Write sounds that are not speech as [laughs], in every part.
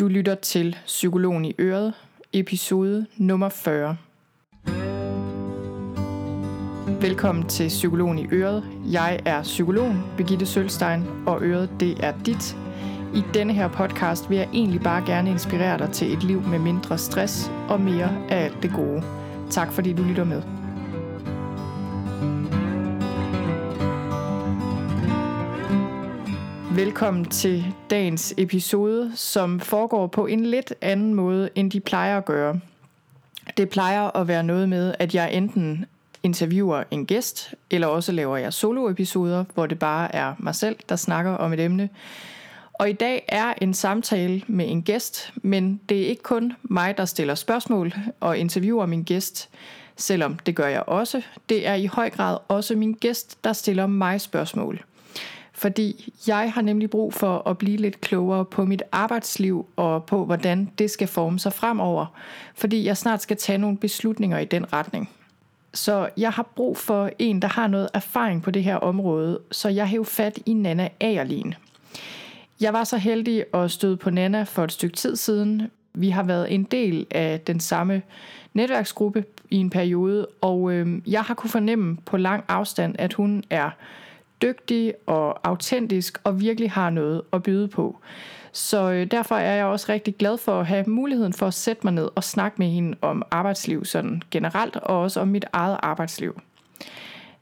Du lytter til Psykologen i Øret, episode nummer 40. Velkommen til Psykologen i Øret. Jeg er psykologen Birgitte Sølstein, og Øret det er dit. I denne her podcast vil jeg egentlig bare gerne inspirere dig til et liv med mindre stress og mere af alt det gode. Tak fordi du lytter med. Velkommen til dagens episode, som foregår på en lidt anden måde, end de plejer at gøre. Det plejer at være noget med, at jeg enten interviewer en gæst, eller også laver jeg soloepisoder, hvor det bare er mig selv, der snakker om et emne. Og i dag er en samtale med en gæst, men det er ikke kun mig, der stiller spørgsmål og interviewer min gæst, selvom det gør jeg også. Det er i høj grad også min gæst, der stiller mig spørgsmål. Fordi jeg har nemlig brug for at blive lidt klogere på mit arbejdsliv og på, hvordan det skal forme sig fremover. Fordi jeg snart skal tage nogle beslutninger i den retning. Så jeg har brug for en, der har noget erfaring på det her område, så jeg hæv fat i Nana Agerlin. Jeg var så heldig at støde på Nana for et stykke tid siden. Vi har været en del af den samme netværksgruppe i en periode, og øh, jeg har kunne fornemme på lang afstand, at hun er dygtig og autentisk og virkelig har noget at byde på. Så øh, derfor er jeg også rigtig glad for at have muligheden for at sætte mig ned og snakke med hende om arbejdsliv sådan generelt, og også om mit eget arbejdsliv.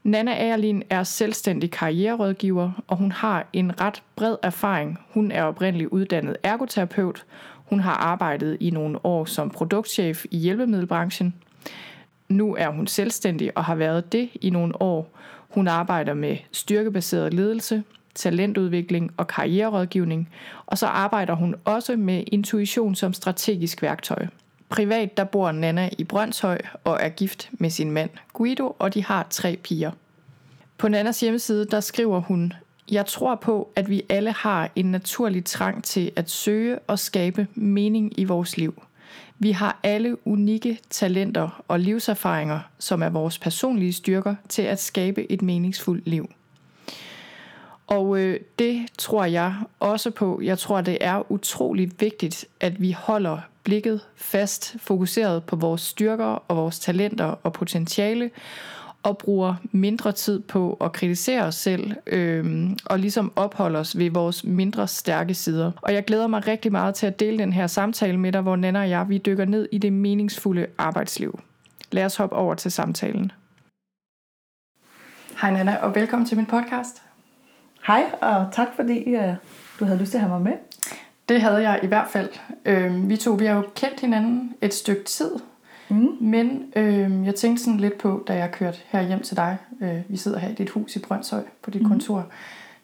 Nana Agerlin er selvstændig karriererådgiver, og hun har en ret bred erfaring. Hun er oprindeligt uddannet ergoterapeut. Hun har arbejdet i nogle år som produktchef i hjælpemiddelbranchen. Nu er hun selvstændig og har været det i nogle år. Hun arbejder med styrkebaseret ledelse, talentudvikling og karriererådgivning, og så arbejder hun også med intuition som strategisk værktøj. Privat der bor Nana i Brøndshøj og er gift med sin mand Guido, og de har tre piger. På Nannas hjemmeside der skriver hun, jeg tror på, at vi alle har en naturlig trang til at søge og skabe mening i vores liv. Vi har alle unikke talenter og livserfaringer, som er vores personlige styrker til at skabe et meningsfuldt liv. Og øh, det tror jeg også på. Jeg tror, det er utrolig vigtigt, at vi holder blikket fast, fokuseret på vores styrker og vores talenter og potentiale, og bruger mindre tid på at kritisere os selv, øh, og ligesom opholde os ved vores mindre stærke sider. Og jeg glæder mig rigtig meget til at dele den her samtale med dig, hvor Nana og jeg, vi dykker ned i det meningsfulde arbejdsliv. Lad os hoppe over til samtalen. Hej Nana, og velkommen til min podcast. Hej, og tak fordi uh, du havde lyst til at have mig med. Det havde jeg i hvert fald. Øh, vi to vi har jo kendt hinanden et stykke tid, mm. men øh, jeg tænkte sådan lidt på, da jeg kørte her hjem til dig, øh, vi sidder her i dit hus i Brøndshøj på dit mm. kontor,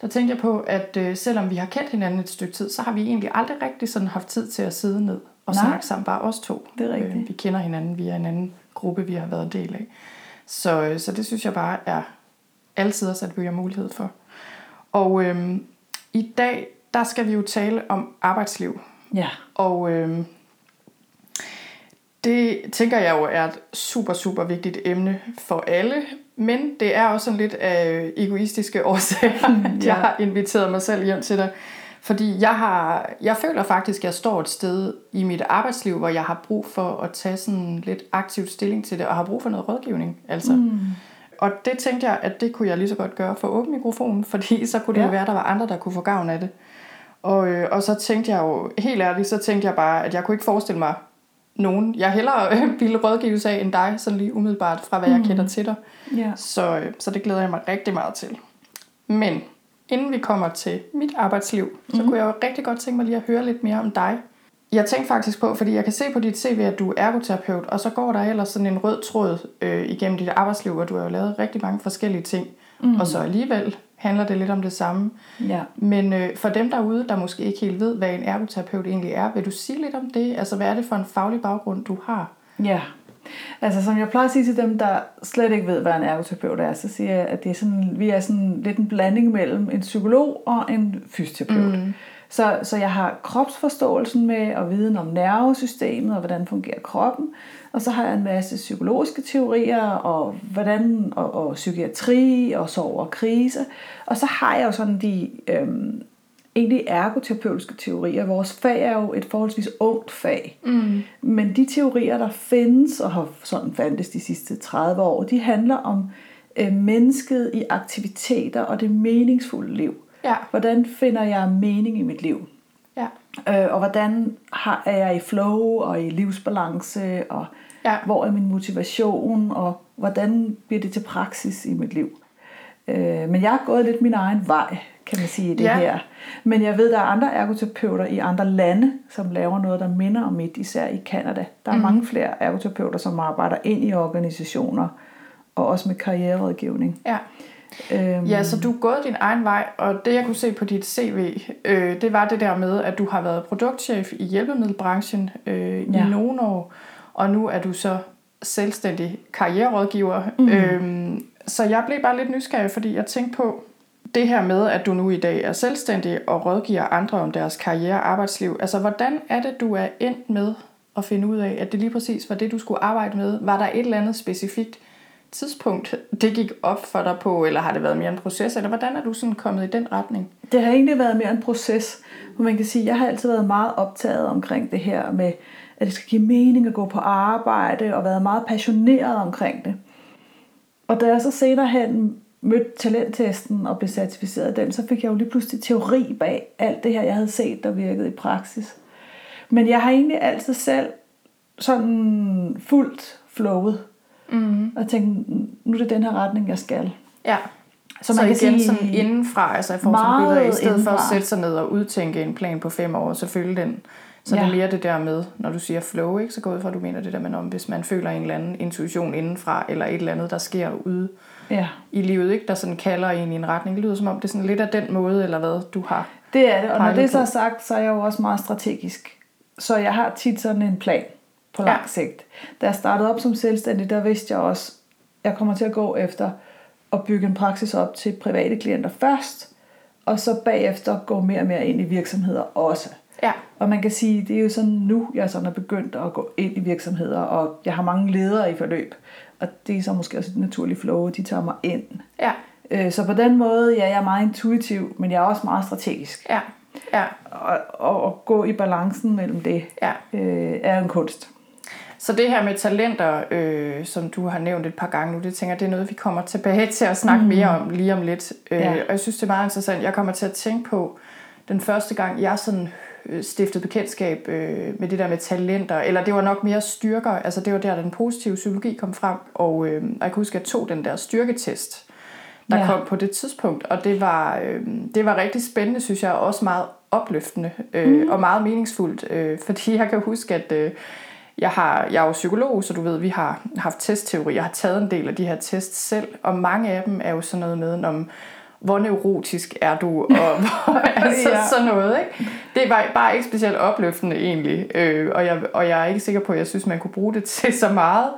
der tænkte jeg på, at øh, selvom vi har kendt hinanden et stykke tid, så har vi egentlig aldrig rigtig sådan haft tid til at sidde ned og Nej. snakke sammen, bare os to. Det er rigtigt. Øh, vi kender hinanden via en anden gruppe, vi har været en del af. Så, øh, så det synes jeg bare er altid, at vi har mulighed for. Og øhm, i dag, der skal vi jo tale om arbejdsliv. Ja. Og øhm, det tænker jeg jo er et super, super vigtigt emne for alle. Men det er også sådan lidt af egoistiske [laughs] årsager, at jeg har inviteret mig selv hjem til dig. Fordi jeg, har, jeg føler faktisk, at jeg står et sted i mit arbejdsliv, hvor jeg har brug for at tage sådan lidt aktivt stilling til det, og har brug for noget rådgivning. Altså. Mm. Og det tænkte jeg, at det kunne jeg lige så godt gøre for åben mikrofonen, [laughs] fordi så kunne det ja. være, at der var andre, der kunne få gavn af det. Og, øh, og så tænkte jeg jo, helt ærligt, så tænkte jeg bare, at jeg kunne ikke forestille mig nogen, jeg hellere [laughs] ville rådgives af end dig, sådan lige umiddelbart fra, hvad jeg mm. kender til dig. Ja. Så, øh, så det glæder jeg mig rigtig meget til. Men inden vi kommer til mit arbejdsliv, mm. så kunne jeg jo rigtig godt tænke mig lige at høre lidt mere om dig. Jeg tænkte faktisk på, fordi jeg kan se på dit CV, at du er ergoterapeut, og så går der ellers sådan en rød tråd øh, igennem dit arbejdsliv, hvor du har jo lavet rigtig mange forskellige ting. Mm. Og så alligevel handler det lidt om det samme. Ja. Men øh, for dem derude, der måske ikke helt ved, hvad en ergoterapeut egentlig er, vil du sige lidt om det? Altså, hvad er det for en faglig baggrund, du har? Ja, altså som jeg plejer at sige til dem, der slet ikke ved, hvad en ergoterapeut er, så siger jeg, at det er sådan, vi er sådan lidt en blanding mellem en psykolog og en fysioterapeut. Mm. Så, så jeg har kropsforståelsen med og viden om nervesystemet og hvordan fungerer kroppen. Og så har jeg en masse psykologiske teorier og hvordan og, og psykiatri og sorg og krise. Og så har jeg jo sådan de øhm, egentlig ergoterapeutiske teorier. Vores fag er jo et forholdsvis ungt fag. Mm. Men de teorier, der findes, og har sådan fandtes de sidste 30 år, de handler om øh, mennesket i aktiviteter og det meningsfulde liv. Ja. Hvordan finder jeg mening i mit liv? Øh, og hvordan har, er jeg i flow og i livsbalance, og Ja. hvor er min motivation, og hvordan bliver det til praksis i mit liv. Øh, men jeg har gået lidt min egen vej, kan man sige, i det Ja. her. Men jeg ved, der er andre ergoterapeuter i andre lande, som laver noget, der minder om mit, især i Kanada. Der er mm. mange flere ergoterapeuter, som arbejder ind i organisationer, og også med karriererådgivning. Ja. Øhm, Ja, så du er gået din egen vej, og det jeg kunne se på dit CV, øh, det var det der med, at du har været produktchef i hjælpemiddelbranchen øh, ja. I nogle år, og nu er du så selvstændig karriererådgiver. Mm. Øhm, så jeg blev bare lidt nysgerrig, fordi jeg tænkte på det her med, at du nu i dag er selvstændig og rådgiver andre om deres karriere og arbejdsliv. Altså, hvordan er det, du er endt med at finde ud af, at det lige præcis var det, du skulle arbejde med? Var der et eller andet specifikt tidspunkt, det gik op for dig på, eller har det været mere en proces, eller hvordan er du sådan kommet i den retning? Det har egentlig været mere en proces, hvor man kan sige, jeg har altid været meget optaget omkring det her med, at det skal give mening at gå på arbejde, og været meget passioneret omkring det. Og da jeg så senere hen mødte talenttesten og blev certificeret af den, så fik jeg jo lige pludselig teori bag alt det her, jeg havde set, der virkede i praksis. Men jeg har egentlig altid selv sådan fuldt flowet, Mm. og tænkt, nu er det den her retning, jeg skal. Ja, Så, så, man kan igen sige, sådan indenfra, altså i forhold meget til billeder, i stedet for at indenfra. sætte sig ned og udtænke en plan på fem år, så følge den. Så ja. det er mere det der med, når du siger flow, ikke, så går jeg ud fra, at du mener det der med, om hvis man føler en eller anden intuition indenfra, eller et eller andet, der sker ude ja. i livet, ikke, der sådan kalder en i en retning. Det lyder som om, det er sådan lidt af den måde, eller hvad du har. Det er det, og når det så på. er sagt, så er jeg jo også meget strategisk. Så jeg har tit sådan en plan på Ja. lang sigt. Da jeg startede op som selvstændig, der vidste jeg også, at jeg kommer til at gå efter at bygge en praksis op til private klienter først, og så bagefter gå mere og mere ind i virksomheder også. Ja, Og man kan sige, det er jo sådan nu, jeg sådan er begyndt at gå ind i virksomheder, og jeg har mange ledere i forløb. Og det er så måske også et naturligt flow, de tager mig ind. ja, Øh, Så på den måde, ja, jeg er meget intuitiv, men jeg er også meget strategisk. ja, ja, Og, og, og gå i balancen mellem det ja. øh, er en kunst. Så det her med talenter, øh, som du har nævnt et par gange nu, det tænker det er noget, vi kommer tilbage til at snakke mm. mere om lige om lidt. Øh, Ja. Og jeg synes, det er meget interessant. Jeg kommer til at tænke på den første gang, jeg sådan øh, stiftede bekendtskab øh, med det der med talenter, eller det var nok mere styrker, altså det var der, den positive psykologi kom frem, og, øh, og jeg kan huske, at jeg tog den der styrketest, der ja. kom på det tidspunkt, og det var, øh, det var rigtig spændende, synes jeg, og også meget opløftende øh, mm. og meget meningsfuldt, øh, fordi jeg kan huske, at øh, jeg, har, jeg er jo psykolog, så du ved, vi har haft testteori, jeg har taget en del af de her tests selv, og mange af dem er jo sådan noget med, om hvor neurotisk er du, og [laughs] hvor, altså Ja. sådan noget, ikke? Det var bare ikke specielt opløftende egentlig, øh, og, jeg, og jeg er ikke sikker på, at jeg synes, man kunne bruge det [laughs] til så meget.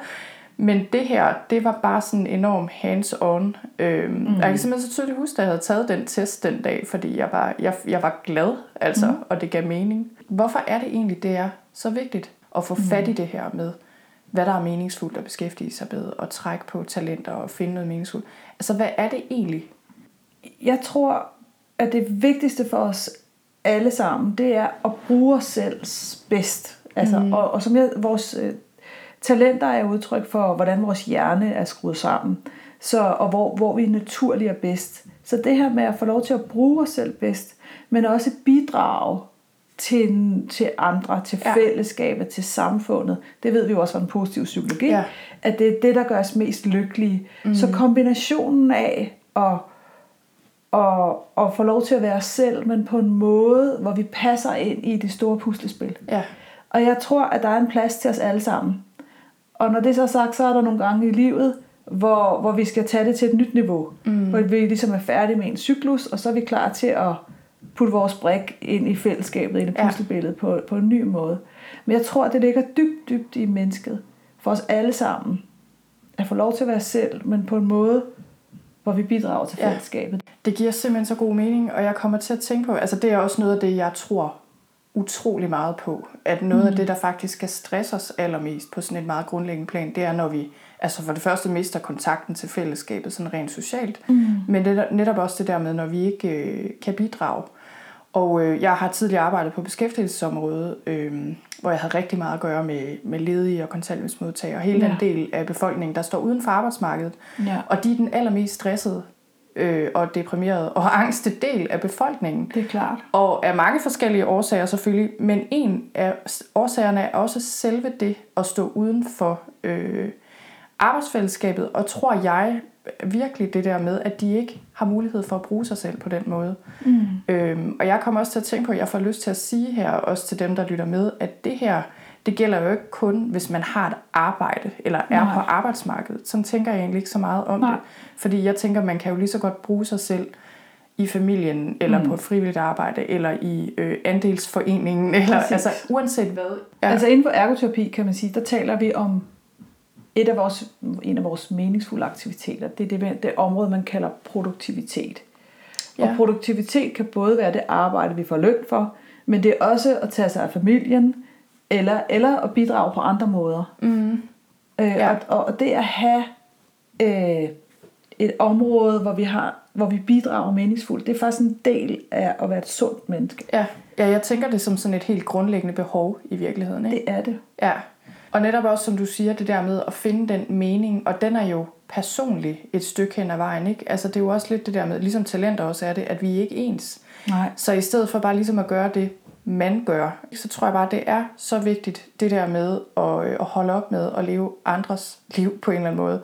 Men det her, det var bare sådan enormt hands-on. Øhm, mm. Jeg kan simpelthen så tydeligt huske, at jeg havde taget den test den dag, fordi jeg var, jeg, jeg var glad, altså, mm. og det gav mening. Hvorfor er det egentlig, det er så vigtigt at få fat i det her med, hvad der er meningsfuldt at beskæftige sig med, og trække på talenter og finde noget meningsfuldt? Altså, hvad er det egentlig? Jeg tror, at det vigtigste for os alle sammen, det er at bruge os selv bedst. Altså, mm. og, og som jeg, vores øh, talenter er udtryk for, hvordan vores hjerne er skruet sammen, så, og hvor, hvor vi naturligt er bedst. Så det her med at få lov til at bruge os selv bedst, men også bidrage til, til andre, til Ja. fællesskabet, til samfundet. Det ved vi jo også fra den positive psykologi, Ja. at det er det, der gør os mest lykkelige. Mm. Så kombinationen af at og, og få lov til at være os selv, men på en måde, hvor vi passer ind i det store puslespil. Ja, Og jeg tror, at der er en plads til os alle sammen. Og når det så er sagt, så er der nogle gange i livet, hvor, hvor vi skal tage det til et nyt niveau. Mm. Hvor vi ligesom er færdige med en cyklus, og så er vi klar til at putte vores brik ind i fællesskabet, ind i Ja. puslespillet på, på en ny måde. Men jeg tror, det ligger dybt, dybt i mennesket. For os alle sammen. At få lov til at være selv, men på en måde, hvor vi bidrager til Ja. fællesskabet. Det giver simpelthen så god mening, og jeg kommer til at tænke på, altså det er også noget af det, jeg tror utrolig meget på, at noget mm. af det, der faktisk skal stresse os allermest på sådan et meget grundlæggende plan, det er, når vi altså for det første mister kontakten til fællesskabet sådan rent socialt, mm. men det, er netop også det der med, når vi ikke øh, kan bidrage. Og øh, jeg har tidligere arbejdet på beskæftigelsesområdet, øh, hvor jeg havde rigtig meget at gøre med, med ledige og kontanthjælpsmodtagere. Hele ja. den del af befolkningen, der står uden for arbejdsmarkedet. Ja. Og de er den allermest stressede øh, og deprimerede og [laughs] angste del af befolkningen. Det er klart. Og af mange forskellige årsager selvfølgelig, men en af årsagerne er også selve det at stå uden for øh, arbejdsfællesskabet, og tror jeg virkelig det der med, at de ikke har mulighed for at bruge sig selv på den måde. Mm. Øhm, og jeg kommer også til at tænke på, at jeg får lyst til at sige her, også til dem, der lytter med, at det her, det gælder jo ikke kun, hvis man har et arbejde, eller er Nej. på arbejdsmarkedet. Sådan tænker jeg egentlig ikke så meget om Nej. det. Fordi jeg tænker, man kan jo lige så godt bruge sig selv i familien, eller Mm. på frivilligt arbejde, eller i øh, andelsforeningen, [laughs] eller Præcis. altså uanset hvad. Ja. Altså inden for ergoterapi, kan man sige, der taler vi om et af vores, en af vores meningsfulde aktiviteter. Det er det, det område, man kalder produktivitet. Ja. Og produktivitet kan både være det arbejde, vi får løn for, men det er også at tage sig af familien, eller, eller at bidrage på andre måder. Mm. Øh, Ja. og, og det at have øh, et område, hvor vi, har, hvor vi bidrager meningsfuldt, det er faktisk en del af at være et sundt menneske. Ja. ja, jeg tænker det som sådan et helt grundlæggende behov i virkeligheden. Ikke? Det er det. Ja, og netop også, som du siger, det der med at finde den mening, og den er jo personlig et stykke hen ad vejen, ikke? Altså det er jo også lidt det der med, ligesom talenter også er det, at vi er ikke ens. Nej. Så i stedet for bare ligesom at gøre det, man gør, så tror jeg bare, det er så vigtigt, det der med at, øh, at holde op med at leve andres liv på en eller anden måde.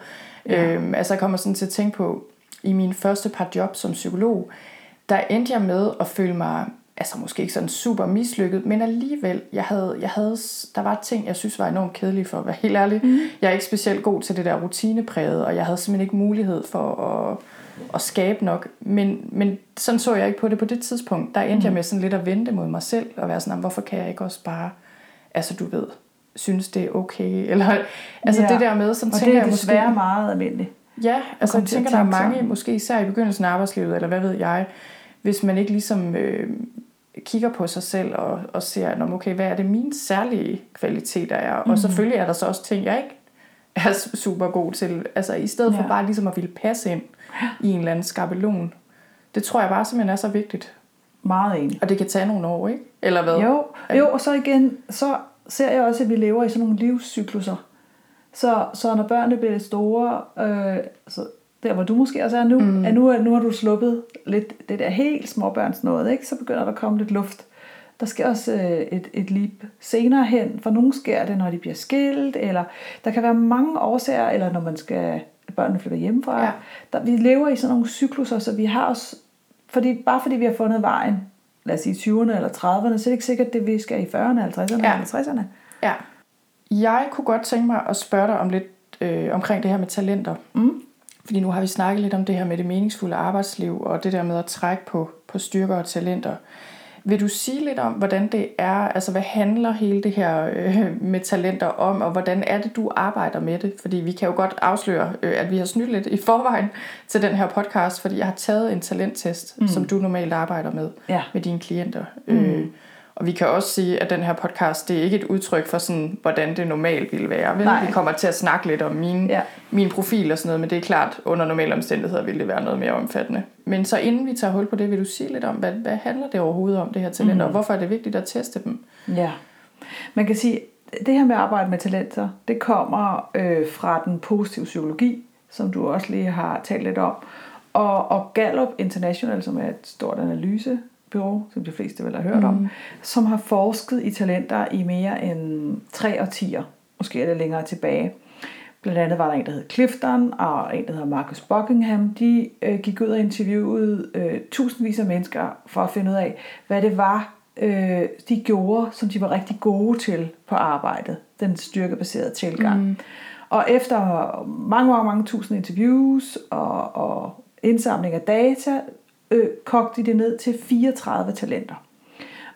Ja. Ja. Øhm, altså jeg kommer sådan til at tænke på, i min første par job som psykolog, der endte jeg med at føle mig, altså måske ikke sådan super mislykket, men alligevel, jeg havde, jeg havde, der var ting, jeg synes var enormt kedelige for at være helt ærlig. Mm. Jeg er ikke specielt god til det der rutinepræget, og jeg havde simpelthen ikke mulighed for at, at skabe nok. Men, men sådan så jeg ikke på det på det tidspunkt. Der endte mm. jeg med sådan lidt at vente mod mig selv, og være sådan, "Jamen, hvorfor kan jeg ikke også bare, altså du ved, synes det er okay, [laughs] eller altså Ja. det der med, sådan Og tænker det er jeg desværre måske, meget almindeligt. Ja, altså jeg tænker, der er mange, måske især i begyndelsen af arbejdslivet, eller hvad ved jeg, hvis man ikke ligesom øh, kigger på sig selv og, og ser, "Nå, men okay, hvad er det mine særlige kvaliteter er? Mm. Og selvfølgelig er der så også ting, jeg ikke er super god til. Altså i stedet for Ja. bare ligesom at ville passe ind i en eller anden skabelon. Det tror jeg bare simpelthen er så vigtigt. Meget enig. Og det kan tage nogle år, ikke? Eller hvad? Jo, jo, og så igen, så ser jeg også, at vi lever i sådan nogle livscykluser. Så, så når børnene bliver lidt store, øh, så der hvor du måske også er nu, mm. at nu, nu har du sluppet lidt det der helt småbørns noget, ikke? så begynder der at komme lidt luft. Der sker også øh, et, et leap senere hen. For nogle sker det, når de bliver skilt, eller der kan være mange årsager, eller når man skal, børnene flytter hjemmefra. Ja. Der, vi lever i sådan nogle cykluser, så vi har os, fordi, bare fordi vi har fundet vejen, lad os sige 20'erne eller 30'erne, så er det ikke sikkert, at det vi skal i 40'erne, 50'erne Ja. eller 60'erne. Ja. Jeg kunne godt tænke mig at spørge dig om lidt øh, omkring det her med talenter. Mm. Fordi nu har vi snakket lidt om det her med det meningsfulde arbejdsliv, og det der med at trække på, på styrker og talenter. Vil du sige lidt om, hvordan det er, altså hvad handler hele det her øh, med talenter om, og hvordan er det, du arbejder med det? Fordi vi kan jo godt afsløre, øh, at vi har snydt lidt i forvejen til den her podcast, fordi jeg har taget en talenttest, mm. som du normalt arbejder med, Ja. med dine klienter. Mm. Øh, og vi kan også sige, at den her podcast, det er ikke et udtryk for sådan, hvordan det normalt ville være. Vel? Nej. Vi kommer til at snakke lidt om min, Ja. min profil og sådan noget, men det er klart, under normale omstændigheder ville det være noget mere omfattende. Men så inden vi tager hul på det, vil du sige lidt om, hvad, hvad handler det overhovedet om, det her talenter, mm. og hvorfor er det vigtigt at teste dem? Ja. Man kan sige, det her med at arbejde med talenter, det kommer øh, fra den positive psykologi, som du også lige har talt lidt om. Og, og Gallup International, som er et stort analysebureau, som de fleste vel har hørt mm. om, som har forsket i talenter i mere end tre årtier. Måske er det længere tilbage. Blandt andet var der en, der hed Clifton, og en, der hedder Marcus Buckingham. De øh, gik ud og interviewede øh, tusindvis af mennesker for at finde ud af, hvad det var, øh, de gjorde, som de var rigtig gode til på arbejdet. Den styrkebaserede tilgang. Mm. Og efter mange, mange, mange tusind interviews og, og indsamling af data, øh, kogte de det ned til 34 talenter.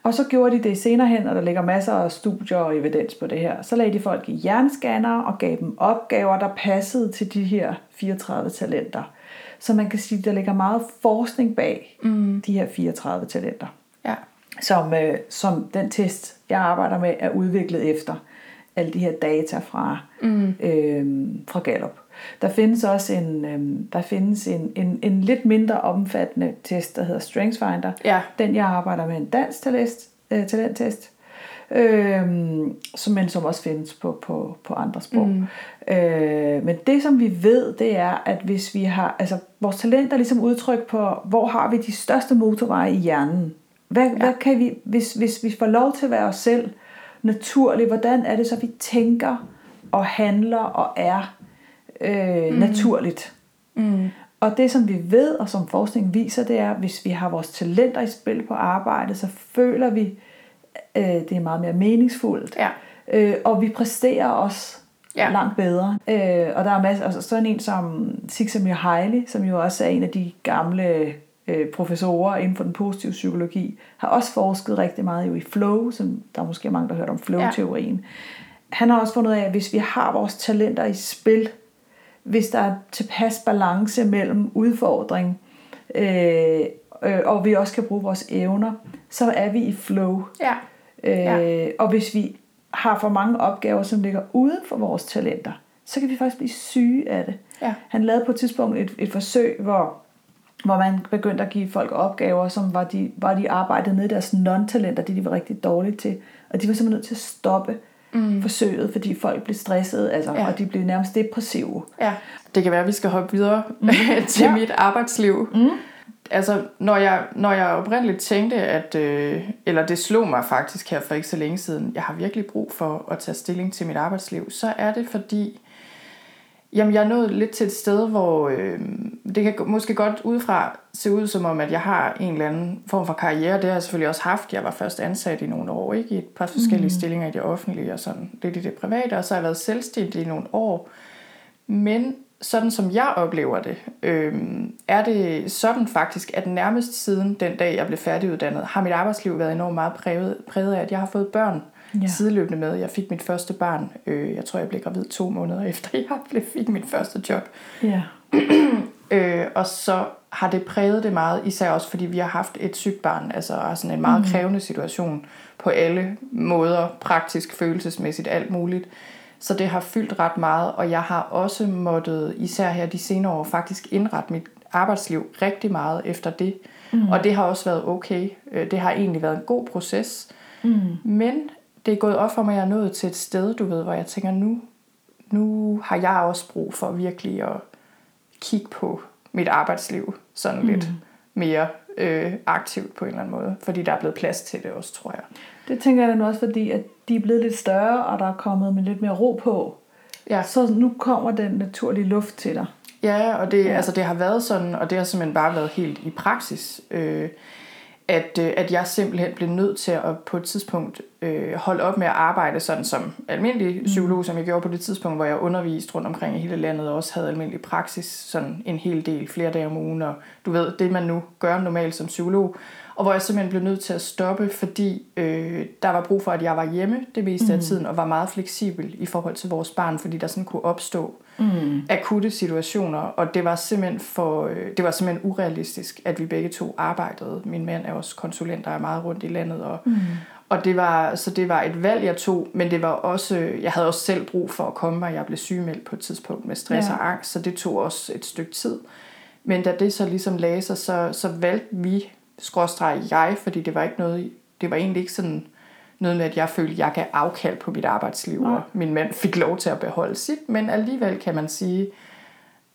Og så gjorde de det senere hen, og der ligger masser af studier og evidens på det her. Så lagde de folk i hjernescanner og gav dem opgaver, der passede til de her 34 talenter. Så man kan sige, at der ligger meget forskning bag mm. de her 34 talenter, Ja. som, øh, som den test, jeg arbejder med, er udviklet efter. alle de her data fra, mm. øh, fra Gallup. Der findes også en, øh, der findes en, en, en lidt mindre omfattende test, der hedder StrengthsFinder. Ja. Den jeg arbejder med en dansk talent, øh, talenttest, øh, som, men som også findes på, på, på andre sprog. Mm. Øh, men det som vi ved, det er, at hvis vi har, altså vores talent er ligesom udtryk på, hvor har vi de største motorveje i hjernen. Hvad, ja. hvad kan vi, hvis, hvis vi får lov til at være os selv naturligt, hvordan er det så, vi tænker og handler og er øh, mm. naturligt. Mm. Og det, som vi ved, og som forskningen viser, det er, at hvis vi har vores talenter i spil på arbejde, så føler vi, øh, det er meget mere meningsfuldt. Ja. Øh, og vi præsterer også Ja. langt bedre. Øh, og der er masser, altså sådan en som Csikszentmihalyi Hailey, som jo også er en af de gamle øh, professorer inden for den positive psykologi, har også forsket rigtig meget jo i flow, som der er måske mange, der har hørt om flow-teorien. Han har også fundet af, at hvis vi har vores talenter i spil, hvis der er tilpas balance mellem udfordring, øh, øh, og vi også kan bruge vores evner, så er vi i flow. Ja. Øh, Ja. Og hvis vi har for mange opgaver, som ligger uden for vores talenter, så kan vi faktisk blive syge af det. Ja. Han lavede på et tidspunkt et, et forsøg, hvor, hvor man begyndte at give folk opgaver, som var de, var de arbejdede ned i deres non-talenter, det de var rigtig dårlige til. Og de var simpelthen nødt til at stoppe mm. forsøget, fordi folk blev stressede, altså, Ja. og de blev nærmest depressive. Ja, det kan være, at vi skal hoppe videre mm. [laughs] til ja. mit arbejdsliv. Mm. Altså, når jeg, når jeg oprindeligt tænkte, at, øh, eller det slog mig faktisk her for ikke så længe siden, jeg har virkelig brug for at tage stilling til mit arbejdsliv, så er det fordi, jamen jeg er nået lidt til et sted, hvor øh, det kan måske godt udefra se ud som om, at jeg har en eller anden form for karriere. Det har jeg selvfølgelig også haft. Jeg var først ansat i nogle år, ikke? I et par forskellige mm. stillinger i det offentlige og sådan lidt i det private, og så har jeg været selvstændig i nogle år. Men sådan som jeg oplever det, øh, er det sådan faktisk, at nærmest siden den dag, jeg blev færdiguddannet, har mit arbejdsliv været enormt meget præget, præget af, at jeg har fået børn Ja. sideløbende med. Jeg fik mit første barn, øh, jeg tror, jeg blev gravid to måneder [laughs] efter, jeg blev, fik mit første job. Ja. [clears throat] Øh, og så har det præget det meget, især også fordi vi har haft et sygt barn, altså sådan en meget mm. krævende situation på alle måder, praktisk, følelsesmæssigt, alt muligt. Så det har fyldt ret meget, og jeg har også måttet, især her de senere år, faktisk indrette mit arbejdsliv rigtig meget efter det. Mm. Og det har også været okay. Øh, Det har egentlig været en god proces. Mm. Men det er gået op for mig, at jeg er nået til et sted, du ved, hvor jeg tænker, nu, nu har jeg også brug for virkelig at kigge på mit arbejdsliv sådan mm. lidt mere øh, aktivt på en eller anden måde. Fordi der er blevet plads til det også, tror jeg. Det tænker jeg nu også, fordi at de er blevet lidt større, og der er kommet med lidt mere ro på. Ja. Så nu kommer den naturlige luft til dig. Ja, og det, ja. Altså, det har været sådan, og det har simpelthen bare været helt i praksis, øh, at, øh, at jeg simpelthen blev nødt til at på et tidspunkt øh, holde op med at arbejde sådan som almindelig psykolog, som jeg gjorde på det tidspunkt, hvor jeg underviste rundt omkring i hele landet, og også havde almindelig praksis sådan en hel del, flere dage om ugen, og du ved, det man nu gør normalt som psykolog, og hvor jeg simpelthen blev nødt til at stoppe, fordi øh, der var brug for, at jeg var hjemme det meste af tiden, og var meget fleksibel i forhold til vores barn, fordi der sådan kunne opstå mm. akutte situationer, og det var simpelthen for, øh, det var simpelthen urealistisk, at vi begge to arbejdede. Min mand er også konsulent, der er meget rundt i landet, og, mm. og det var, så det var et valg, jeg tog, men det var også, jeg havde også selv brug for at komme mig, jeg blev sygemeldt på et tidspunkt med stress Ja. ja. og angst, så det tog også et stykke tid. Men da det så ligesom lagde sig, så, så valgte vi, skråstreg jeg, fordi det var ikke noget, det var egentlig ikke sådan noget med, at jeg følte, at jeg gav afkald på mit arbejdsliv, Nej. og min mand fik lov til at beholde sit, men alligevel kan man sige,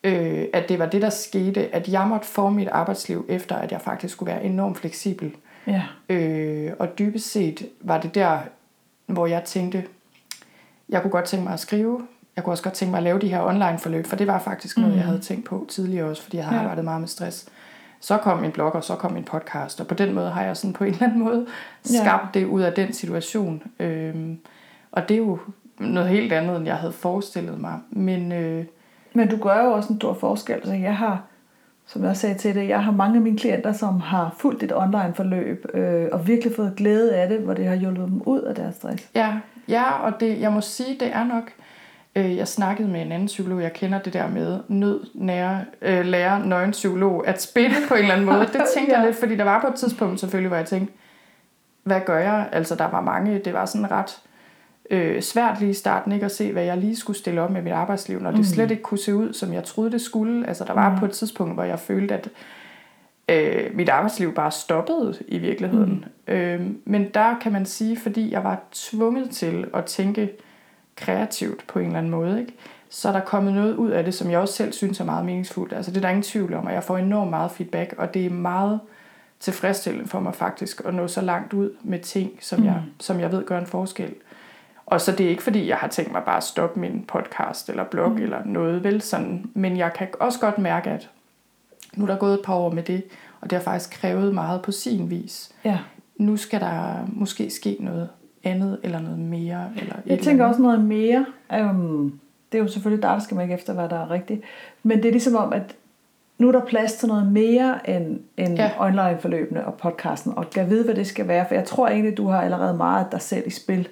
øh, at det var det, der skete, at jeg måtte forme mit arbejdsliv efter, at jeg faktisk skulle være enormt fleksibel. Ja. Øh, og dybest set var det der, hvor jeg tænkte, jeg kunne godt tænke mig at skrive, jeg kunne også godt tænke mig at lave de her online forløb, for det var faktisk noget, jeg havde tænkt på tidligere også, fordi jeg havde ja. arbejdet meget med stress. Så kom min blog, og så kom min podcast, og på den måde har jeg sådan på en eller anden måde Ja. skabt det ud af den situation. Øhm, og det er jo noget helt andet, end jeg havde forestillet mig. Men øh, Men du gør jo også en stor forskel. Så jeg har, som jeg sagde til det, jeg har mange af mine klienter, som har fulgt et online forløb, øh, og virkelig fået glæde af det, hvor det har hjulpet dem ud af deres stress. Ja, ja og det, jeg må sige, det er nok... Øh, jeg snakkede med en anden psykolog, jeg kender det der med nød, nære, øh, lære, nøgen psykolog at spille på en eller anden måde. Det tænkte [laughs] Ja. jeg lidt, fordi der var på et tidspunkt selvfølgelig, hvor jeg tænkte, hvad gør jeg? Altså, der var mange, det var sådan ret øh, svært lige i starten ikke at se, hvad jeg lige skulle stille op med mit arbejdsliv, når det Mm. slet ikke kunne se ud, som jeg troede, det skulle. Altså, der var Mm. på et tidspunkt, hvor jeg følte, at øh, mit arbejdsliv bare stoppede i virkeligheden. Mm. Øh, men der kan man sige, fordi jeg var tvunget til at tænke kreativt på en eller anden måde, ikke? så er der kommet noget ud af det, som jeg også selv synes er meget meningsfuldt. Altså det er der ingen tvivl om, og jeg får enormt meget feedback, og det er meget tilfredsstillende for mig faktisk at nå så langt ud med ting, som, mm. jeg, som jeg ved gør en forskel. Og så det er ikke fordi, jeg har tænkt mig bare at stoppe min podcast eller blog mm. eller noget, vel sådan. Men jeg kan også godt mærke, at nu er der gået et par år med det, og det har faktisk krævet meget på sin vis. Ja. Nu skal der måske ske noget andet eller noget mere. Eller Jeg eller tænker andet. også noget mere. Um, det er jo selvfølgelig dig, der skal mærke efter, hvad der er rigtigt. Men det er ligesom om, at nu er der plads til noget mere end, end ja. online-forløbene og podcasten. Og jeg ved, hvad det skal være, for jeg tror egentlig, du har allerede meget af dig selv i spil.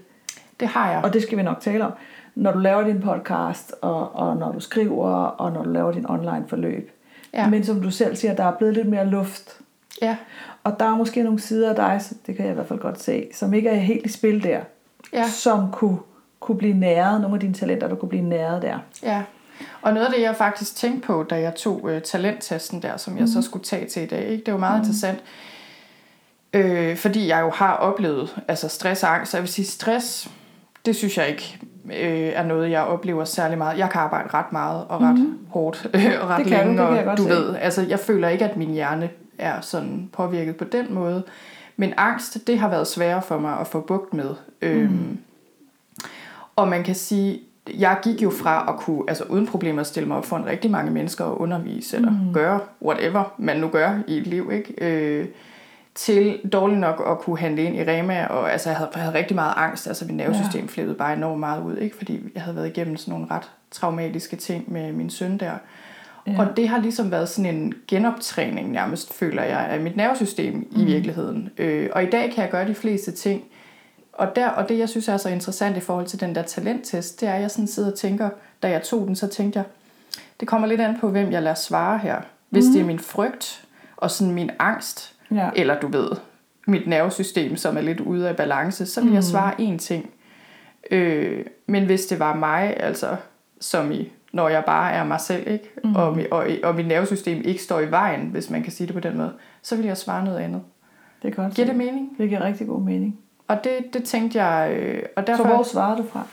Det har jeg. Og det skal vi nok tale om. Når du laver din podcast, og, og når du skriver, og når du laver din online-forløb. Ja. Men som du selv siger, der er blevet lidt mere luft. Ja, Og der er måske nogle sider af dig, så det kan jeg i hvert fald godt se, som ikke er helt i spil der. ja. som kunne, kunne blive næret, nogle af dine talenter, der kunne blive næret der. Ja, og noget af det, jeg faktisk tænkte på, da jeg tog øh, talenttesten der, som jeg Mhm. så skulle tage til i dag, ikke? det var meget mm. interessant, øh, fordi jeg jo har oplevet altså stress og angst, jeg vil sige, stress, det synes jeg ikke øh, er noget, jeg oplever særlig meget. Jeg kan arbejde ret meget og ret mm. hårdt [laughs] og ret Mhm. Det kan du, længe, det og du se. ved, altså jeg føler ikke, at min hjerne er sådan påvirket på den måde, men angst, det har været sværere for mig at få bugt med. Øhm, Mhm. og man kan sige, jeg gik jo fra at kunne, altså uden problemer, stille mig op for en rigtig mange mennesker og undervise, eller mm. gøre whatever man nu gør i et liv, ikke? Øh, til dårligt nok at kunne handle ind i Rema, og altså jeg havde, jeg havde rigtig meget angst, altså mit nervesystem ja. flippede bare enormt meget ud, ikke? Fordi jeg havde været igennem sådan nogle ret traumatiske ting med min søn der. Ja. Og det har ligesom været sådan en genoptræning nærmest, føler jeg, af mit nervesystem mm. i virkeligheden. Øh, og i dag kan jeg gøre de fleste ting, og, der, og det, jeg synes er så interessant i forhold til den der talenttest, det er, at jeg sådan sidder og tænker, da jeg tog den, så tænkte jeg, det kommer lidt an på, hvem jeg lader svare her. Hvis mm. det er min frygt og sådan min angst, Ja. eller du ved, mit nervesystem, som er lidt ude af balance, så vil jeg svare én ting. Øh, men hvis det var mig, altså som i, når jeg bare er mig selv, ikke? Mm. Og, mi- og, og mit nervesystem ikke står i vejen, hvis man kan sige det på den måde, så vil jeg svare noget andet. Det kan godt Giver det mening? Det giver rigtig god mening. Og det, det tænkte jeg, øh, og Så derfor, hvor svarer du fra?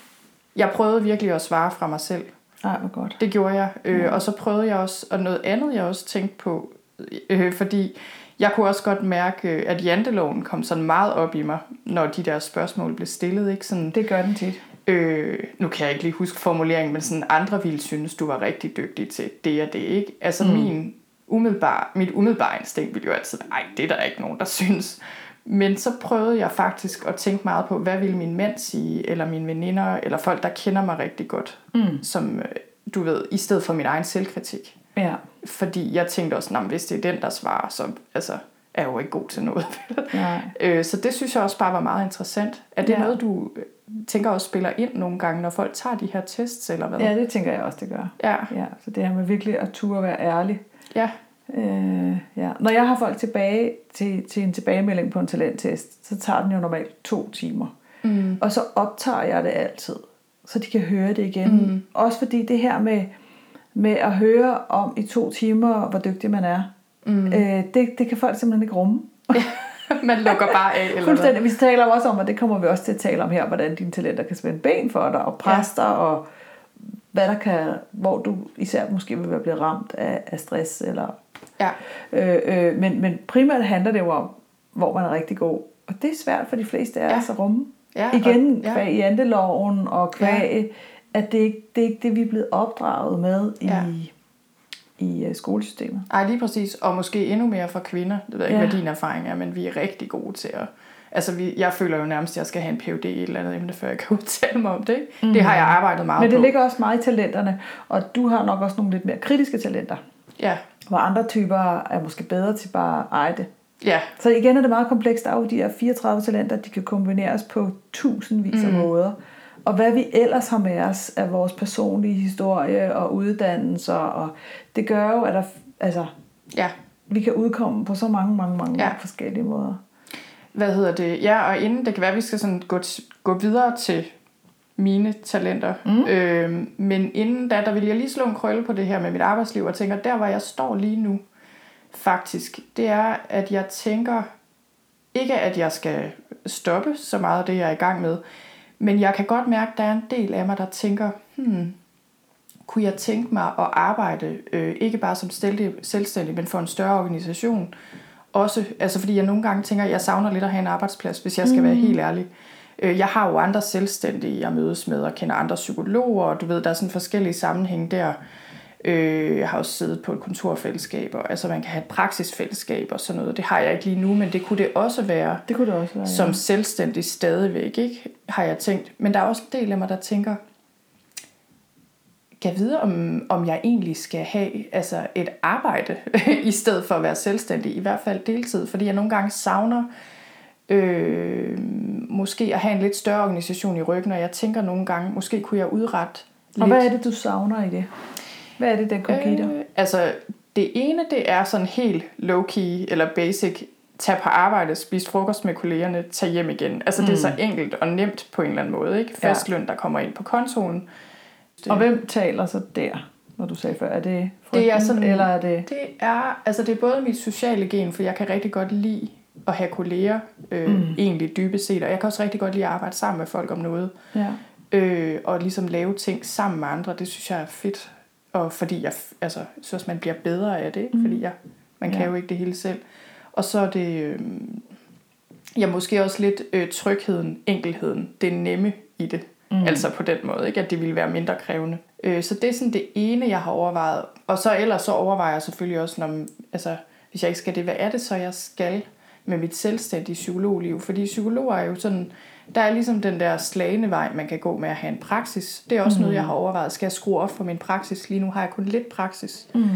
jeg prøvede virkelig at svare fra mig selv. Nej, hvor godt. Det gjorde jeg. Øh, og så prøvede jeg også, og noget andet jeg også tænkte på, øh, fordi jeg kunne også godt mærke, øh, at janteloven kom sådan meget op i mig, når de der spørgsmål blev stillet. Ikke? Sådan, Det gør den tit. Øh, nu kan jeg ikke lige huske formuleringen, men sådan andre ville synes, du var rigtig dygtig til det og det. Ikke? Altså mm. min umiddelbare, mit umiddelbare instinkt ville jo altid, nej, det er der ikke nogen, der [laughs] synes. Men så prøvede jeg faktisk at tænke meget på, hvad ville min mand sige, eller mine veninder, eller folk, der kender mig rigtig godt, Mm. som, øh, du ved, i stedet for min egen selvkritik. Ja. Fordi jeg tænkte også, hvis det er den, der svarer, så altså, er jeg jo ikke god til noget. Nej. [laughs] Øh, så det synes jeg også bare var meget interessant. Er det Ja. noget, du tænker også spiller ind nogle gange, når folk tager de her tests, eller hvad? ja, det tænker jeg også, det gør. Ja, Ja, så det her med virkelig at turde være ærlig. ja, Øh, ja. Når jeg har folk tilbage til, til en tilbagemelding på en talenttest, så tager den jo normalt to timer. mm. Og så optager jeg det altid, så de kan høre det igen. Mm. Også fordi det her med, med at høre om i to timer, hvor dygtig man er, Mm. øh, det, det kan folk simpelthen ikke rumme. [laughs] [laughs] man lukker bare af, eller? Fuldstændig. Vi taler jo også om, og det kommer vi også til at tale om her, hvordan dine talenter kan spænde ben for dig, og presse dig, og hvad der kan, hvor du især måske vil være blevet ramt af, af stress. Eller, Ja, øh, øh, men, men primært handler det jo om, hvor man er rigtig god. Og det er svært for de fleste af Ja. os at rumme. ja, Igen, og, ja. kvæg janteloven, og kvæg, at det, ikke, det er ikke det, vi er blevet opdraget med i, Ja. I uh, skolesystemet. Ej, lige præcis. Og måske endnu mere for kvinder. Det ved jeg ikke, Ja. hvad din erfaring er, men vi er rigtig gode til at... Altså, vi, jeg føler jo nærmest, at jeg skal have en PhD i et eller andet emne, før jeg kan [laughs] udtale mig om det. Ikke? Mm. Det har jeg arbejdet meget Men det på. ligger også meget i talenterne, og du har nok også nogle lidt mere kritiske talenter. Ja, hvor andre typer er måske bedre til bare at eje det. ja, Så igen er det meget komplekst. Der er jo de her 34 talenter, de kan kombineres på tusindvis af Mm. måder. Og hvad vi ellers har med os af vores personlige historie og uddannelser, og det gør jo, at der, altså, ja. vi kan udkomme på så mange, mange, mange Ja. forskellige måder. Hvad hedder det? Ja, og inden det kan være, at vi skal sådan gå, gå videre til mine talenter. Mm. Øh, men inden da, der ville jeg lige slå en krølle på det her med mit arbejdsliv, og tænker, der hvor jeg står lige nu, faktisk, det er, at jeg tænker, ikke at jeg skal stoppe så meget af det, jeg er i gang med, men jeg kan godt mærke, at der er en del af mig, der tænker, hmm, kunne jeg tænke mig at arbejde, øh, ikke bare som selvstændig, men for en større organisation. Også, altså fordi jeg nogle gange tænker, at jeg savner lidt at have en arbejdsplads, hvis jeg skal mm. være helt ærlig. Øh, jeg har jo andre selvstændige, jeg mødes med, og kender andre psykologer, og du ved, der er sådan forskellige sammenhæng der. Øh, jeg har også siddet på et kontorfællesskab, og altså man kan have et praksisfællesskab og sådan noget. Det har jeg ikke lige nu, men det kunne det også være. Det kunne det også være, ja. Som selvstændig stadigvæk, ikke? Har jeg tænkt. Men der er også en del af mig, der tænker, kan jeg vide, om, om jeg egentlig skal have altså et arbejde, [laughs] i stedet for at være selvstændig, i hvert fald deltid, fordi jeg nogle gange savner øh, måske at have en lidt større organisation i ryggen, og jeg tænker nogle gange, måske kunne jeg udrette lidt. Og hvad er det, du savner i det? Hvad er det, den kunne give dig? Øh, altså, det ene, det er sådan helt low-key, eller basic, tage på arbejde, spise frokost med kollegerne, tage hjem igen. Altså, mm. det er så mm. enkelt og nemt på en eller anden måde, ikke? Fastløn, ja. der kommer ind på kontoen, det. Og hvem taler så der, når du sagde før? Er det frygten, det er sådan, eller er det... Det er, altså det er både mit sociale gen, for jeg kan rigtig godt lide at have kolleger, øh, mm. egentlig dybest set, og jeg kan også rigtig godt lide at arbejde sammen med folk om noget. Ja. Øh, og ligesom lave ting sammen med andre, det synes jeg er fedt. Og fordi jeg altså, synes, man bliver bedre af det, mm. fordi jeg, man kan ja. jo ikke det hele selv. Og så er det, øh, ja, måske også lidt øh, trygheden, enkelheden, det nemme i det. Mm. Altså på den måde, ikke? at det ville være mindre krævende. Øh, så det er sådan det ene, jeg har overvejet. Og så ellers så overvejer jeg selvfølgelig også, når, altså, hvis jeg ikke skal det, hvad er det så, jeg skal med mit selvstændige psykologliv? Fordi psykologer er jo sådan, der er ligesom den der slagende vej, man kan gå med at have en praksis. Det er også mm. noget, jeg har overvejet. Skal jeg skrue op for min praksis? Lige nu har jeg kun lidt praksis. Mm.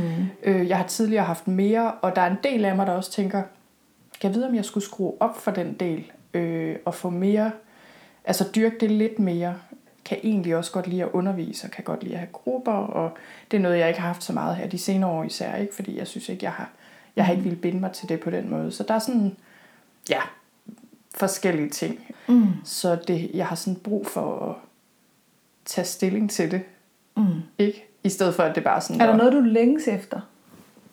Øh, jeg har tidligere haft mere, og der er en del af mig, der også tænker, kan jeg vide, om jeg skulle skrue op for den del, øh, og få mere altså dyrke det lidt mere. Kan egentlig også godt lide at undervise, og kan godt lide at have grupper, og det er noget, jeg ikke har haft så meget her de senere år især, ikke? fordi jeg synes ikke, jeg har, jeg har ikke ville binde mig til det på den måde. Så der er sådan, ja, forskellige ting. Mm. Så det, jeg har sådan brug for at tage stilling til det. Mm. Ikke? I stedet for, at det bare sådan... Er der noget, du længes efter,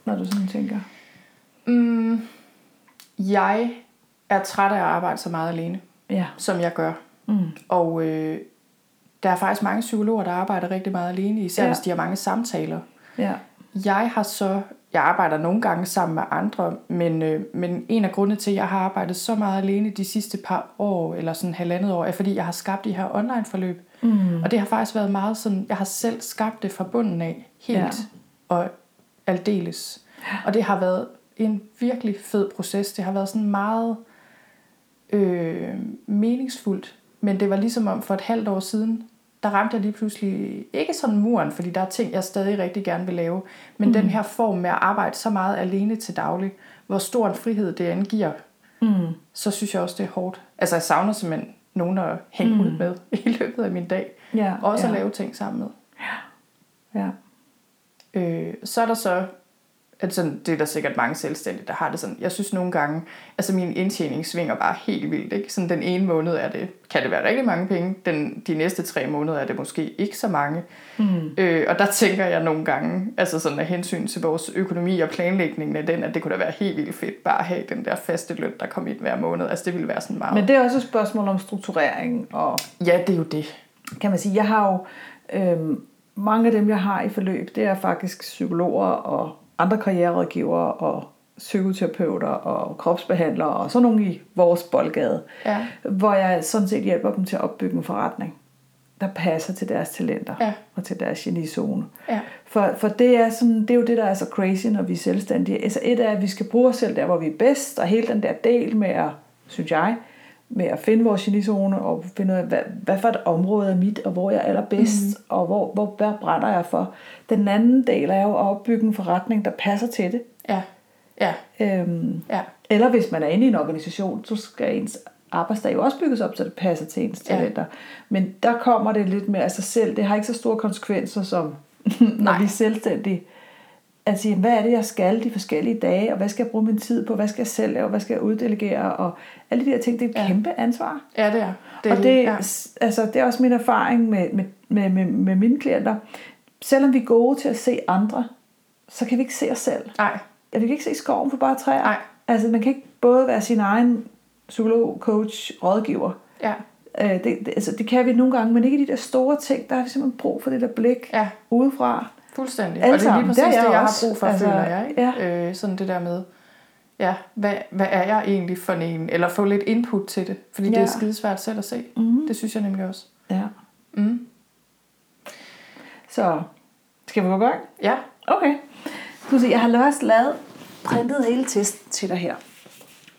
når du sådan tænker? Mm, jeg er træt af at arbejde så meget alene, ja. som jeg gør. Mm. Og øh, der er faktisk mange psykologer, der arbejder rigtig meget alene, især ja. hvis de har mange samtaler. Ja. Jeg har så, jeg arbejder nogle gange sammen med andre, men, øh, men en af grundene til, at jeg har arbejdet så meget alene de sidste par år, eller sådan halvandet år, er fordi, jeg har skabt de her online forløb. Mm. Og det har faktisk været meget sådan, jeg har selv skabt det fra bunden af, helt ja. og aldeles. Og det har været en virkelig fed proces. Det har været sådan meget øh, meningsfuldt men det var ligesom om for et halvt år siden, der ramte jeg lige pludselig, ikke sådan muren, fordi der er ting, jeg stadig rigtig gerne vil lave, men mm. den her form med at arbejde så meget alene til daglig, hvor stor en frihed det angiver, mm. så synes jeg også, det er hårdt. Altså jeg savner simpelthen nogen at hænge mm. ud med [laughs] i løbet af min dag. Ja, også ja. at lave ting sammen med. Ja. ja. Øh, så er der så at sådan, det er der sikkert mange selvstændige, der har det sådan. Jeg synes nogle gange, altså min indtjening svinger bare helt vildt. Ikke? Sådan den ene måned er det, kan det være rigtig mange penge. Den, de næste tre måneder er det måske ikke så mange. Mm. Øh, og der tænker jeg nogle gange, altså sådan af hensyn til vores økonomi og planlægningen af den, at det kunne da være helt vildt fedt bare at have den der faste løn, der kom ind hver måned. Altså det ville være sådan meget. Men det er også et spørgsmål om strukturering. Og ja, det er jo det. Kan man sige, jeg har jo, øh, mange af dem jeg har i forløb, det er faktisk psykologer og andre karriererådgivere og psykoterapeuter og kropsbehandlere og sådan nogle i vores boldgade, ja. hvor jeg sådan set hjælper dem til at opbygge en forretning, der passer til deres talenter ja. og til deres genizone. Ja. For, for det, er sådan, det er jo det, der er så crazy, når vi er selvstændige. Altså et er, at vi skal bruge os selv der, hvor vi er bedst, og hele den der del med at, synes jeg, med at finde vores genizone og finde ud af, hvad, hvad for et område er mit, og hvor jeg er allerbedst, mm. og hvor, hvor, hvad brænder jeg for. Den anden del er jo at opbygge en forretning, der passer til det. Ja. Ja. Øhm, ja. Eller hvis man er inde i en organisation, så skal ens arbejdsdag jo også bygges op, så det passer til ens talenter. Ja. Men der kommer det lidt mere af sig selv. Det har ikke så store konsekvenser, som [laughs] når Nej. vi er selvstændige. At sige, hvad er det, jeg skal de forskellige dage, og hvad skal jeg bruge min tid på, hvad skal jeg selv lave, hvad skal jeg uddelegere, og alle de der ting, det er et ja. kæmpe ansvar. Ja, det er. Det, og det, ja. altså, det er også min erfaring med, med, med, med, med mine klienter. Selvom vi er gode til at se andre, så kan vi ikke se os selv. Nej. Vi kan ikke se skoven for bare træer. Nej. Altså, man kan ikke både være sin egen psykolog, coach, rådgiver. Ja. Øh, det, det, altså, det kan vi nogle gange, men ikke i de der store ting. Der har vi simpelthen brug for det der blik Ja. udefra. Fuldstændig. Alle og det er lige præcis Det det, er jeg jeg har brug for, Altså, føler jeg. Ikke? Øh, sådan det der med, ja, hvad, hvad er jeg egentlig for en? Eller få lidt input til det. Fordi ja. det Ja. er skidesvært selv at se. Mhm. Det synes jeg nemlig også. Ja. Mm. Så skal vi gå i gang? Ja. Okay. Du se, jeg har også lavet printet hele testen til dig her.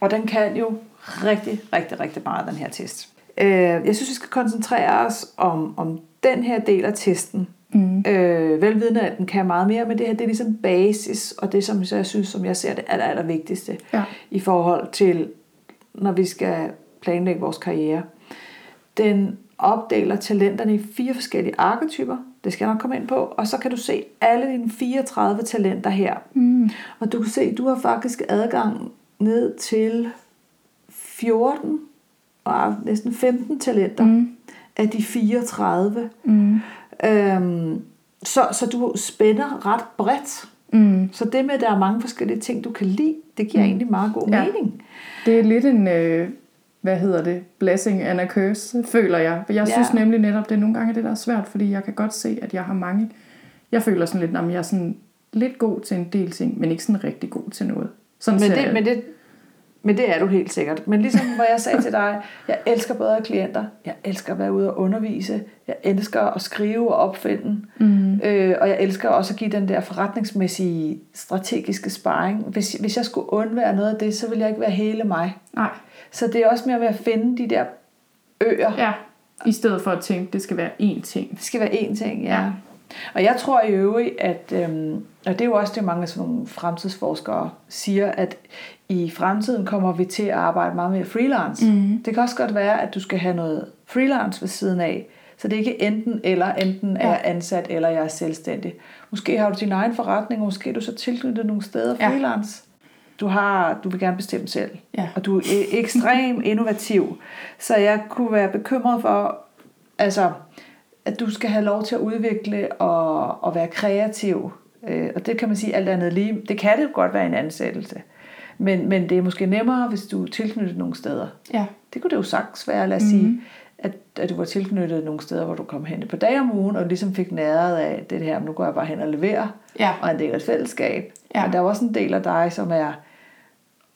Og den kan jo rigtig, rigtig, rigtig meget, den her test. Øh, jeg synes, vi skal koncentrere os om, om den her del af testen. Mm. Øh, velvidende, at den kan meget mere, men det her det er ligesom basis, og det som jeg synes, som jeg ser det aller, aller vigtigste Ja. i forhold til, når vi skal planlægge vores karriere. Den opdeler talenterne i fire forskellige arketyper. Det skal jeg nok komme ind på. Og så kan du se alle dine 34 talenter her. Mm. Og du kan se, du har faktisk adgang ned til 14 og næsten 15 talenter Mm. af de 34. Mm. Øhm, så, så du spænder ret bredt. Mm. Så det med, at der er mange forskellige ting, du kan lide, det giver mm. egentlig meget god Ja. mening. Det er lidt en, øh, hvad hedder det, blessing and a curse, føler jeg. Jeg Ja. synes nemlig netop, det er nogle gange det, der er svært, fordi jeg kan godt se, at jeg har mange. Jeg føler sådan lidt, at jeg er sådan lidt god til en del ting, men ikke sådan rigtig god til noget. Sådan Men det, jeg men, det, men det er du helt sikkert. Men ligesom hvor jeg sagde til dig, jeg elsker både at klienter, jeg elsker at være ude og undervise, jeg elsker at skrive og opfinde, Mm. øh, og jeg elsker også at give den der forretningsmæssige, strategiske sparring. Hvis, hvis jeg skulle undvære noget af det, så ville jeg ikke være hele mig. Nej, Så det er også mere ved at finde de der øer. ja. I stedet for at tænke, det skal være én ting. Det skal være én ting, ja. Ja. Og jeg tror i øvrigt, at, øhm, og det er jo også det, mange sådan nogle fremtidsforskere siger, at i fremtiden kommer vi til at arbejde meget mere freelance. Mhm. Det kan også godt være, at du skal have noget freelance ved siden af, så det er ikke enten eller, enten er jeg ansat, eller jeg er selvstændig. Måske har du din egen forretning, og måske er du så tilknyttet nogle steder Ja. freelance. Du, har, du vil gerne bestemme selv, Ja. og du er e- ekstrem [laughs] innovativ. Så jeg kunne være bekymret for, altså, at du skal have lov til at udvikle og, og være kreativ. Øh, og det kan man sige alt andet lige. Det kan det jo godt være en ansættelse. Men, men det er måske nemmere, hvis du er tilknyttet nogle steder. Ja. Det kunne det jo sagtens være, lad os mm-hmm. sige, at, at du var tilknyttet nogle steder, hvor du kom hen på dag om ugen, og ligesom fik næret af det her, nu går jeg bare hen og leverer, Ja. og en del af et fællesskab. Ja. Men der er også en del af dig, som er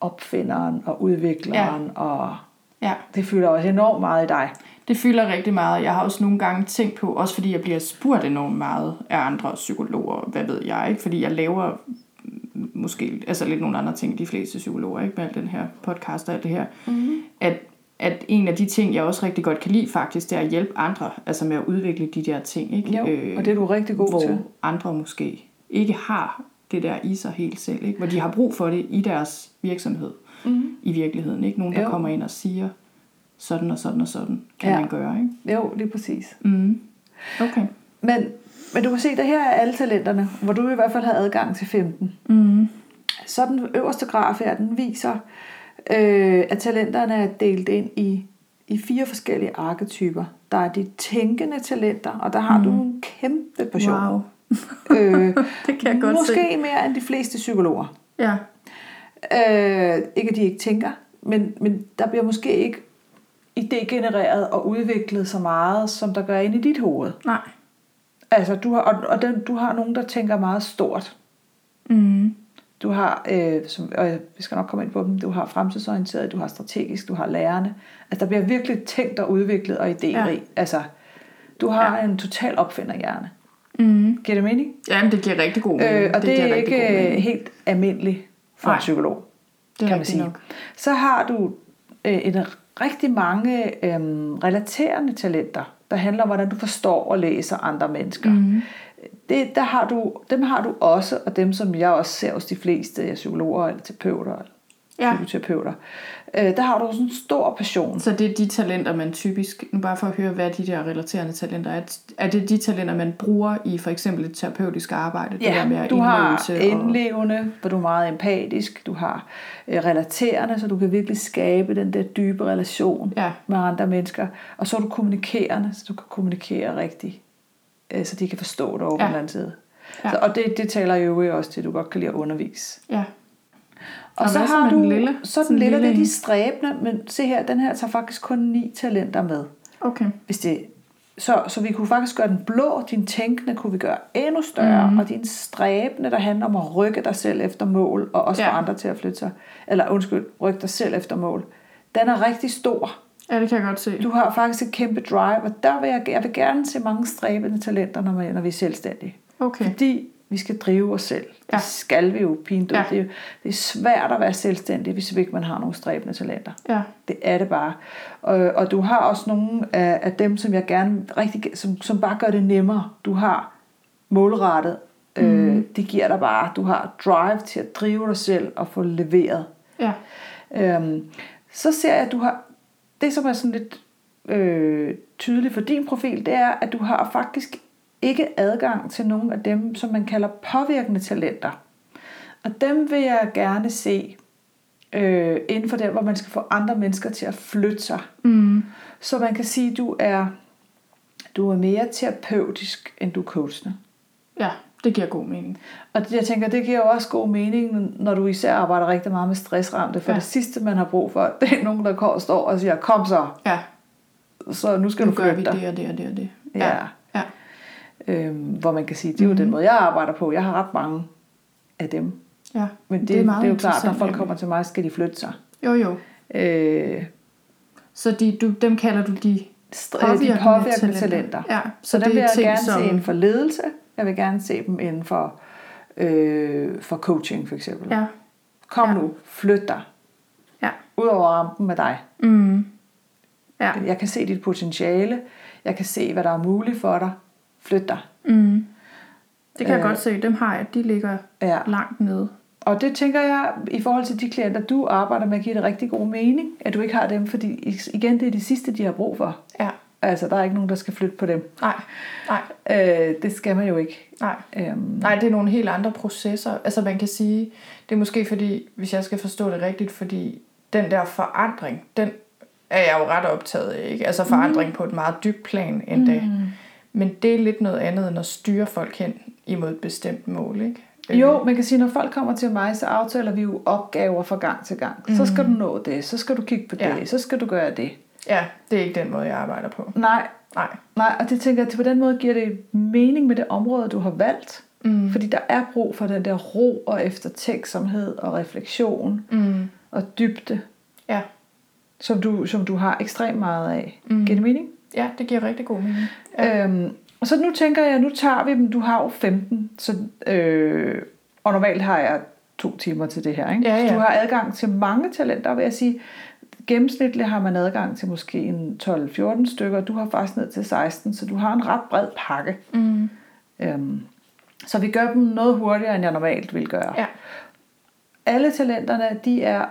opfinderen og udvikleren, ja. og Ja. det fylder også enormt meget i dig. Det fylder rigtig meget. Jeg har også nogle gange tænkt på, også fordi jeg bliver spurgt enormt meget af andre psykologer, hvad ved jeg, ikke? Fordi jeg laver måske altså lidt nogle andre ting, de fleste psykologer, ikke? Med al den her podcast og alt det her. Mm-hmm. At, at en af de ting, jeg også rigtig godt kan lide faktisk, det er at hjælpe andre, altså med at udvikle de der ting, ikke? Jo, og det er du rigtig god hvor til. andre måske ikke har det der i sig helt selv, ikke? Hvor de har brug for det i deres virksomhed Mm-hmm. i virkeligheden, ikke? Nogen, der Jo. kommer ind og siger, sådan og sådan og sådan kan Ja. man gøre, ikke? Jo, lige præcis. Mm. Okay. Men, men du kan se, at her er alle talenterne, hvor du i hvert fald har adgang til 15. Mm. Så den øverste graf her, den viser, øh, at talenterne er delt ind i, i fire forskellige arketyper. Der er de tænkende talenter, og der har mm. du en kæmpe portion. Wow. [laughs] Øh, [laughs] Det kan jeg godt måske se. mere end de fleste psykologer. Ja. Øh, ikke at de ikke tænker, men, men der bliver måske ikke idégenereret og udviklet så meget, som der gør inde i dit hoved. Nej. Altså, du har, og, og den, du har nogen, der tænker meget stort. Mm. Du har, øh, som, og vi skal nok komme ind på dem, du har fremtidsorienteret, du har strategisk, du har lærerne. Altså, der bliver virkelig tænkt og udviklet og idérig. Ja. Ja. Altså, du har Ja. ja. en total opfinderhjerne. Mm. Giver det mening? Jamen, det giver rigtig god mening. Øh, og det, det er ikke helt almindeligt for Nej. en psykolog, det kan man sige. Nok. Så har du øh, et rigtig mange øh, relaterende talenter, der handler om, hvordan du forstår og læser andre mennesker. Mm. Det, der har du, dem har du også, og dem som jeg også ser hos de fleste psykologer eller terapeuter. ja. psykoterapeuter. Øh, der har du sådan en stor passion. Så det er de talenter, man typisk, nu bare for at høre, hvad de der relaterende talenter er, er det de talenter, man bruger i for eksempel et terapeutisk arbejde? Ja, det der med du har indlevende, og... hvor du er meget empatisk, du har øh, relaterende, så du kan virkelig skabe den der dybe relation ja. med andre mennesker, og så er du kommunikerende, så du kan kommunikere rigtigt, øh, så de kan forstå dig over ja. på den anden side. Ja. Så, og det, det taler jo også til, at du godt kan lide at undervise. Ja. Og, og så har du, lille, så den lille, lille, det er de stræbende, men se her, den her tager faktisk kun ni talenter med. Okay. Hvis det, så, så vi kunne faktisk gøre den blå, din tænkende kunne vi gøre endnu større, mm. og din stræbende, der handler om at rykke dig selv efter mål, og også ja. få andre til at flytte sig, eller undskyld, rykke dig selv efter mål, den er rigtig stor. Ja, det kan jeg godt se. Du har faktisk et kæmpe drive, og der vil jeg, jeg vil gerne se mange stræbende talenter, når, man, når vi er selvstændige. Okay. Fordi vi skal drive os selv. Ja. Det skal vi jo pindød. Ja. Det, er, det er svært at være selvstændig, hvis ikke man har nogle stræbende talenter. Ja. Det er det bare. Og, og du har også nogle af, af dem, som jeg gerne rigtig, som, som bare gør det nemmere. Du har målrettet. Mm. Øh, mhm. det giver dig bare, du har drive til at drive dig selv og få leveret. Ja. Øhm, så ser jeg, at du har, det som er sådan lidt øh, tydeligt for din profil, det er, at du har faktisk ikke adgang til nogle af dem, som man kalder påvirkende talenter. Og dem vil jeg gerne se øh, inden for der, hvor man skal få andre mennesker til at flytte sig. Mm. Så man kan sige, at du er, du er mere terapeutisk, end du er coachende. Ja, det giver god mening. Og jeg tænker, det giver også god mening, når du især arbejder rigtig meget med stressramte. For ja. det sidste, man har brug for, [laughs] det er nogen, der står og siger, kom så. Ja. Så nu skal nu du flytte dig. det og det og det og det. Ja. ja. Øhm, hvor man kan sige, det er jo mm-hmm. den mhm. måde, jeg arbejder på. Jeg har ret mange af dem. Ja, Men det, det, er, meget det er jo klart, når folk kommer til mig, skal de flytte sig. Jo, jo. Øh, så de, du, dem kalder du de påvirkende, de påvirkende talenter. talenter. Ja, så, så dem vil jeg gerne som... se inden for ledelse. Jeg vil gerne se dem inden for, øh, for coaching for eksempel. Ja. Kom ja. nu, flyt dig. Ja. Ud over rampen med dig. Mm. Ja. Jeg kan se dit potentiale. Jeg kan se, hvad der er muligt for dig flytte dig. Mm. Det kan jeg øh, godt se. Dem har jeg. De ligger ja. langt nede. Og det tænker jeg, i forhold til de klienter, du arbejder med, giver det rigtig god mening, at du ikke har dem, fordi igen, det er det sidste, de har brug for. Ja. Altså, der er ikke nogen, der skal flytte på dem. Nej, nej. Øh, det skal man jo ikke. Nej. Øhm. nej, det er nogle helt andre processer. Altså, man kan sige, det er måske fordi, hvis jeg skal forstå det rigtigt, fordi den der forandring, den er jeg jo ret optaget af, ikke? Altså forandring mm. på et meget dybt plan endda. Mm. Men det er lidt noget andet end at styre folk hen imod et bestemt mål, ikke? Jo, øh. man kan sige, når folk kommer til mig, så aftaler vi jo opgaver fra gang til gang. Mm. Så skal mhm. du nå det, så skal du kigge på det, ja. så skal du gøre det. Ja, det er ikke den måde, jeg arbejder på. Nej, Nej. Nej og det tænker jeg, at på den måde giver det mening med det område, du har valgt. Mm. Fordi der er brug for den der ro og eftertænksomhed og refleksion mm. og dybde, ja. som, du, som du har ekstremt meget af. Mm. Giver det mening? Ja, det giver rigtig god mening. Ja. Øhm, og så nu tænker jeg, nu tager vi dem, du har jo 15, så, øh, og normalt har jeg to timer til det her. Ikke? Ja, ja. Så du har adgang til mange talenter, vil jeg sige. Gennemsnitligt har man adgang til måske en 12-14 stykker, du har faktisk ned til 16, så du har en ret bred pakke. Mm. Øhm, så vi gør dem noget hurtigere, end jeg normalt vil gøre. Ja. Alle talenterne, de er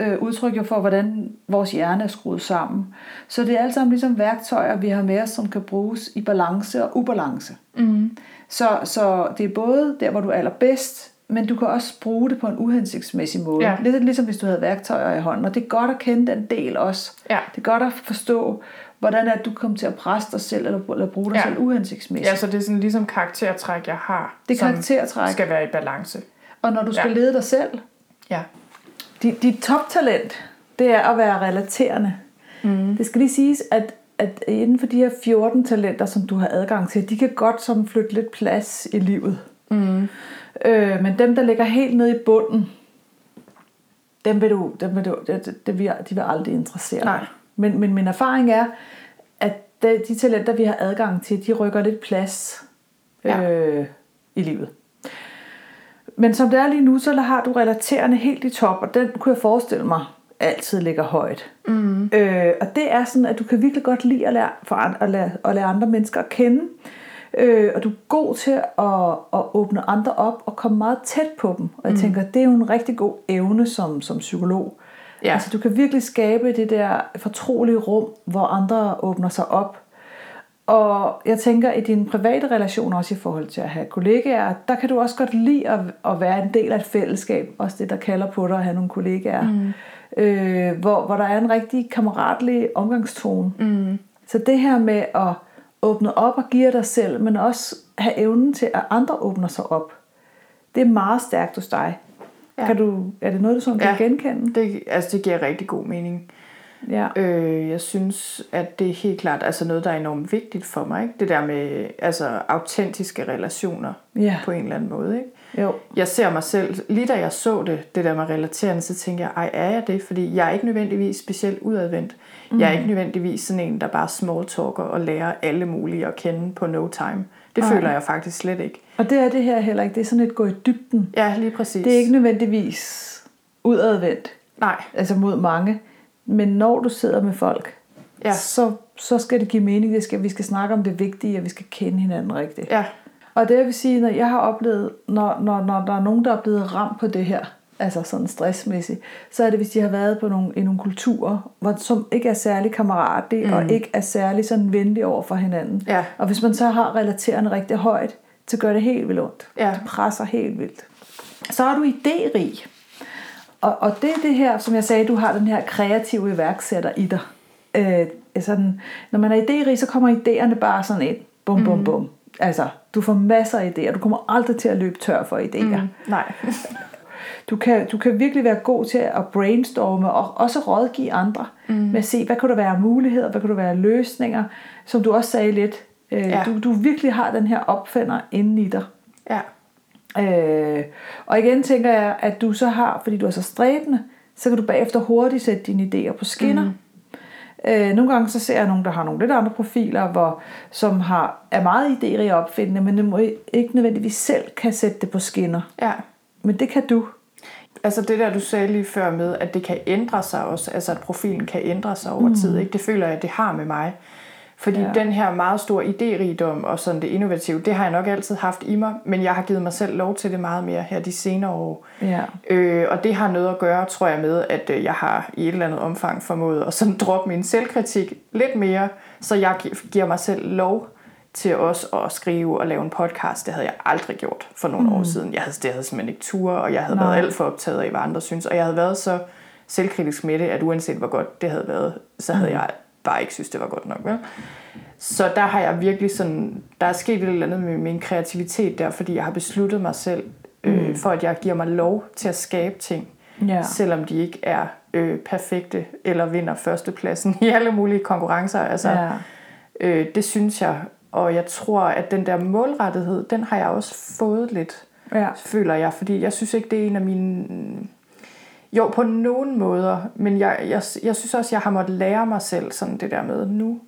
øh, udtryk jo for, hvordan vores hjerne er skruet sammen. Så det er alt sammen ligesom værktøjer, vi har med os, som kan bruges i balance og ubalance. Mm. Så, så det er både der, hvor du er allerbedst, men du kan også bruge det på en uhensigtsmæssig måde. Ja. Lidt ligesom hvis du havde værktøjer i hånden. Og det er godt at kende den del også. Ja. Det er godt at forstå, hvordan er du kommer til at presse dig selv, eller, eller bruge dig ja. selv uhensigtsmæssigt. Ja, så det er sådan ligesom karaktertræk, jeg har, det er karaktertræk. skal være i balance. Og når du skal ja. lede dig selv, ja. Dit, dit toptalent, det er at være relaterende. Mm. Det skal lige siges, at, at inden for de her 14 talenter, som du har adgang til, de kan godt sådan flytte lidt plads i livet. Mm. Øh, men dem, der ligger helt nede i bunden, dem vil du, dem vil du, det, det vil, de vil aldrig interessere Nej. Men, men min erfaring er, at de, de talenter, vi har adgang til, de rykker lidt plads ja. øh, i livet. Men som det er lige nu, så har du relaterende helt i top, og den kunne jeg forestille mig altid ligger højt. Mm. Øh, og det er sådan, at du kan virkelig godt lide at lære, for, at lære, at lære andre mennesker at kende. Øh, og du er god til at, at åbne andre op og komme meget tæt på dem. Og jeg mm. tænker, det er jo en rigtig god evne som, som psykolog. Ja. Altså du kan virkelig skabe det der fortrolige rum, hvor andre åbner sig op. Og jeg tænker, i dine private relationer, også i forhold til at have kollegaer, der kan du også godt lide at, at være en del af et fællesskab. Også det, der kalder på dig at have nogle kollegaer. Mm. Øh, hvor, hvor der er en rigtig kammeratlig omgangstone. Mm. Så det her med at åbne op og give dig selv, men også have evnen til, at andre åbner sig op, det er meget stærkt hos dig. Ja. Kan du, er det noget, du sådan ja, kan genkende? Det, altså det giver rigtig god mening. Ja. Øh, jeg synes, at det er helt klart altså noget, der er enormt vigtigt for mig. Ikke? Det der med altså, autentiske relationer ja. på en eller anden måde. Ikke? Jo. Jeg ser mig selv, lige da jeg så det, det der med relaterende, så tænker jeg, ej, er jeg det? Fordi jeg er ikke nødvendigvis specielt udadvendt. Mm. Jeg er mm. ikke nødvendigvis sådan en, der bare small talker og lærer alle mulige at kende på no time. Det ej. føler jeg faktisk slet ikke. Og det er det her heller ikke. Det er sådan et gå i dybden. Ja, lige præcis. Det er ikke nødvendigvis udadvendt. Nej. Altså mod mange. Men når du sidder med folk, ja. så, så skal det give mening. Det skal, vi skal snakke om det vigtige, og vi skal kende hinanden rigtigt. Ja. Og det vil sige, når jeg har oplevet, når, når, når der er nogen, der er blevet ramt på det her, altså sådan stressmæssigt, så er det, hvis de har været på nogle, i nogle kulturer, hvor, som ikke er særlig kammeratlige, mm. og ikke er særlig sådan venlige over for hinanden. Ja. Og hvis man så har relaterende rigtig højt, så gør det helt vildt ondt. Ja. Det presser helt vildt. Så er du idérig. Og, og det er det her, som jeg sagde, du har den her kreative iværksætter i dig. Øh, sådan, når man er idérig, så kommer idéerne bare sådan ind. Bum, bum, mm. bum. Altså, du får masser af idéer. Du kommer aldrig til at løbe tør for idéer. Mm. Nej. [laughs] du, kan, du kan virkelig være god til at brainstorme og også rådgive andre mm. med at se, hvad kunne der være muligheder, hvad kunne der være løsninger, som du også sagde lidt. Øh, ja. du, du virkelig har den her opfinder inde i dig. Ja. Øh, og igen tænker jeg, at du så har, fordi du er så stræbende, så kan du bagefter hurtigt sætte dine idéer på skinner. Mm. Øh, nogle gange så ser jeg nogen, der har nogle lidt andre profiler, hvor, som har, er meget idérige opfindende, men det må ikke nødvendigvis selv kan sætte det på skinner. Ja. Men det kan du. Altså det der, du sagde lige før med, at det kan ændre sig også, altså at profilen kan ændre sig over mm. tid, ikke? det føler jeg, at det har med mig. Fordi ja. den her meget store idérigdom og sådan det innovative, det har jeg nok altid haft i mig, men jeg har givet mig selv lov til det meget mere her de senere år. Ja. Øh, og det har noget at gøre, tror jeg, med, at øh, jeg har i et eller andet omfang formået at sådan droppe min selvkritik lidt mere, så jeg giver mig selv lov til også at skrive og lave en podcast. Det havde jeg aldrig gjort for nogle mm. år siden. Jeg havde, det havde simpelthen ikke tur, og jeg havde Nej. været alt for optaget af, hvad andre synes. Og jeg havde været så selvkritisk med det, at uanset hvor godt det havde været, så havde mm. jeg bare ikke synes, det var godt nok. Vel? Så der har jeg virkelig sådan, der er sket et eller andet med min kreativitet der, fordi jeg har besluttet mig selv, øh, mm. for at jeg giver mig lov til at skabe ting, ja. selvom de ikke er øh, perfekte, eller vinder førstepladsen [laughs] i alle mulige konkurrencer. Altså, ja. øh, det synes jeg, og jeg tror, at den der målrettighed, den har jeg også fået lidt, ja. føler jeg, fordi jeg synes ikke, det er en af mine jo, på nogen måder, men jeg, jeg, jeg synes også, jeg har måttet lære mig selv sådan det der med, nu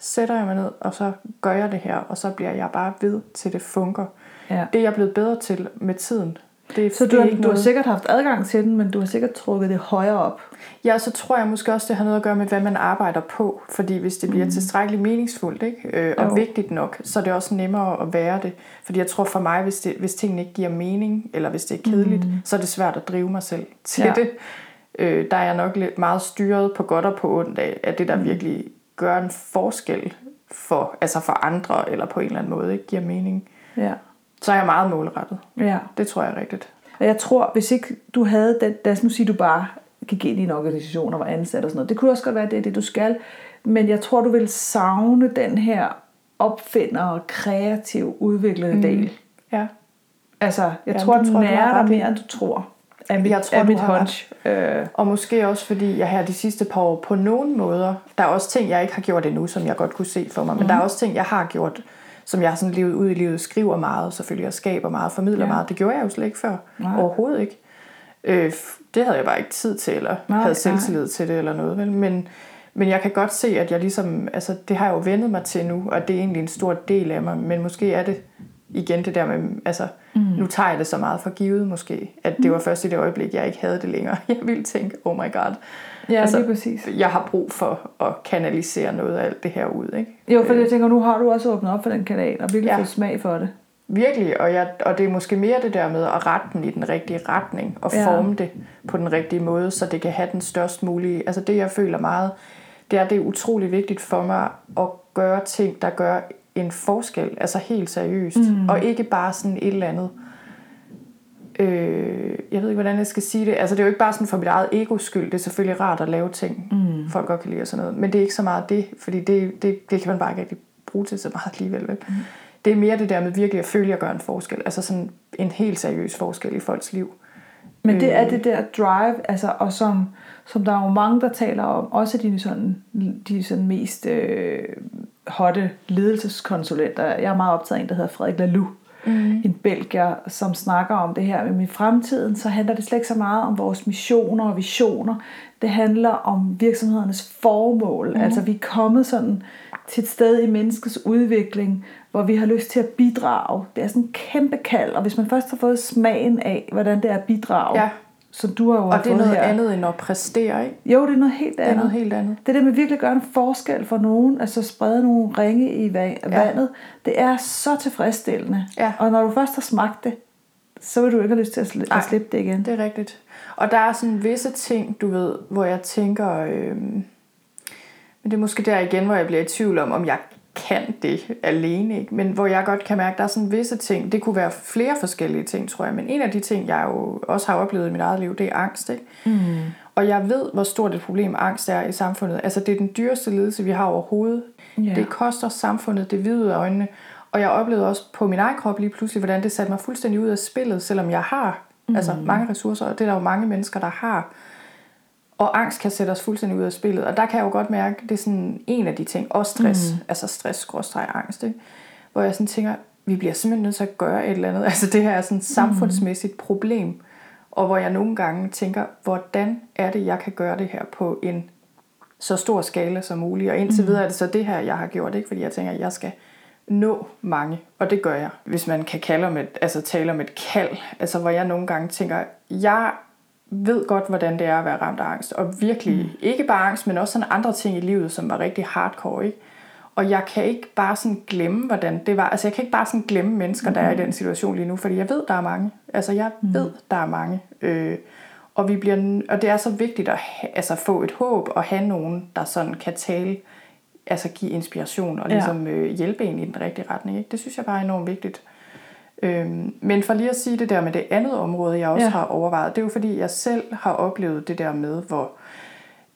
sætter jeg mig ned, og så gør jeg det her, og så bliver jeg bare ved til det funker. Ja. Det er jeg blevet bedre til med tiden. Det, så du, ikke du har sikkert haft adgang til den, men du har sikkert trukket det højere op. Ja, så tror jeg måske også, det har noget at gøre med, hvad man arbejder på. Fordi hvis det bliver mm. tilstrækkeligt meningsfuldt ikke? Øh, og jo. vigtigt nok, så er det også nemmere at være det. Fordi jeg tror for mig, hvis, det, hvis tingene ikke giver mening, eller hvis det er kedeligt, mm. så er det svært at drive mig selv til ja. det. Øh, der er jeg nok lidt meget styret på godt og på ondt af, at det der mm. virkelig gør en forskel for, altså for andre, eller på en eller anden måde ikke giver mening. Ja så er jeg meget målrettet. Ja. Det tror jeg er rigtigt. Og jeg tror, hvis ikke du havde den, lad os nu sige, du bare gik ind i en organisation og var ansat og sådan noget. Det kunne også godt være, det er det, du skal. Men jeg tror, du vil savne den her opfinder og kreativ udviklede mm. del. Ja. Altså, jeg ja, tror, den nærer dig mere, end du tror. Af mit, jeg tror, af mit hunch. Øh. Og måske også, fordi jeg her de sidste par år på nogle måder, der er også ting, jeg ikke har gjort endnu, som jeg godt kunne se for mig, men mm. der er også ting, jeg har gjort, som jeg sådan levet ud i livet, skriver meget selvfølgelig, og skaber meget, formidler ja. meget. Det gjorde jeg jo slet ikke før. Nej. Overhovedet ikke. Øh, det havde jeg bare ikke tid til, eller nej, havde selvtillid nej. til det, eller noget. Vel? Men, men jeg kan godt se, at jeg ligesom, altså det har jeg jo vendet mig til nu, og det er egentlig en stor del af mig, men måske er det igen det der med, altså mm. Nu tager jeg det så meget for givet måske, at det var først i det øjeblik, jeg ikke havde det længere. [laughs] Jeg ville tænke, oh my god. Ja, altså, lige præcis. Jeg har brug for at kanalisere noget af alt det her ud. Ikke? Jo, for jeg tænker, nu har du også åbnet op for den kanal, og virkelig ja. fået smag for det. Virkelig, og, jeg, og det er måske mere det der med at rette den i den rigtige retning, og ja. forme det på den rigtige måde, så det kan have den størst mulige. Altså det, jeg føler meget, det er, det er utrolig vigtigt for mig at gøre ting, der gør en forskel, altså helt seriøst, mm. og ikke bare sådan et eller andet. Øh, jeg ved ikke, hvordan jeg skal sige det. Altså, det er jo ikke bare sådan for mit eget egos skyld. Det er selvfølgelig rart at lave ting, mm. folk godt kan lide og sådan noget. Men det er ikke så meget det, fordi det, det, det kan man bare ikke rigtig bruge til så meget alligevel. Vel? Mm. Det er mere det der med virkelig at føle, at jeg gør en forskel. Altså sådan en helt seriøs forskel i folks liv. Men det er øh. det der drive, altså, og som, som der er jo mange, der taler om, også de sådan, de sådan mest øh, hotte ledelseskonsulenter. Jeg er meget optaget af en, der hedder Frederik Laloux, mm. en belgier, som snakker om det her. Men i fremtiden, så handler det slet ikke så meget om vores missioner og visioner. Det handler om virksomhedernes formål. Mm. Altså vi er kommet sådan til et sted i menneskets udvikling, hvor vi har lyst til at bidrage. Det er sådan en kæmpe kald, og hvis man først har fået smagen af, hvordan det er at bidrage, ja. Som du har jo Og det er noget her. andet end at præstere, ikke? Jo, det er noget helt andet. Det er noget helt andet. Det der med virkelig at gøre en forskel for nogen, altså sprede nogle ringe i vandet, ja. det er så tilfredsstillende. Ja. Og når du først har smagt det, så vil du ikke have lyst til at, sli- at slippe det igen. det er rigtigt. Og der er sådan visse ting, du ved, hvor jeg tænker... Øh, men det er måske der igen, hvor jeg bliver i tvivl om, om jeg kan det alene, ikke? men hvor jeg godt kan mærke, at der er sådan visse ting, det kunne være flere forskellige ting, tror jeg, men en af de ting, jeg jo også har oplevet i mit eget liv, det er angst. Ikke? Mm. Og jeg ved, hvor stort et problem angst er i samfundet. Altså det er den dyreste lidelse, vi har overhovedet. Yeah. Det koster samfundet det hvide øjnene. Og jeg oplevede også på min egen krop lige pludselig, hvordan det satte mig fuldstændig ud af spillet, selvom jeg har mm. altså mange ressourcer, og det er der jo mange mennesker, der har. Og angst kan sætte os fuldstændig ud af spillet. Og der kan jeg jo godt mærke, det er sådan en af de ting. Og stress. Mm. Altså stress, angst. Ikke? Hvor jeg sådan tænker, vi bliver simpelthen nødt til at gøre et eller andet. [laughs] Altså det her er sådan et samfundsmæssigt problem. Og hvor jeg nogle gange tænker, hvordan er det, jeg kan gøre det her på en så stor skala som muligt. Og indtil mm. videre er det så det her, jeg har gjort. Ikke? Fordi jeg tænker, at jeg skal nå mange. Og det gør jeg. Hvis man kan kalde om et, altså tale om et kald. Altså hvor jeg nogle gange tænker, jeg ved godt, hvordan det er at være ramt af angst. Og virkelig, mm. ikke bare angst, men også sådan andre ting i livet, som var rigtig hardcore. Ikke? Og jeg kan ikke bare sådan glemme, hvordan det var. Altså jeg kan ikke bare sådan glemme mennesker, der er i den situation lige nu, fordi jeg ved, der er mange. Altså jeg mm. ved, der er mange. Øh, og, vi bliver, og det er så vigtigt at altså få et håb og have nogen, der sådan kan tale, altså give inspiration og ligesom ja. øh, hjælpe en i den rigtige retning. Ikke? Det synes jeg bare er enormt vigtigt. Øhm, men for lige at sige det der med det andet område, jeg også ja. har overvejet, det er jo fordi, jeg selv har oplevet det der med, hvor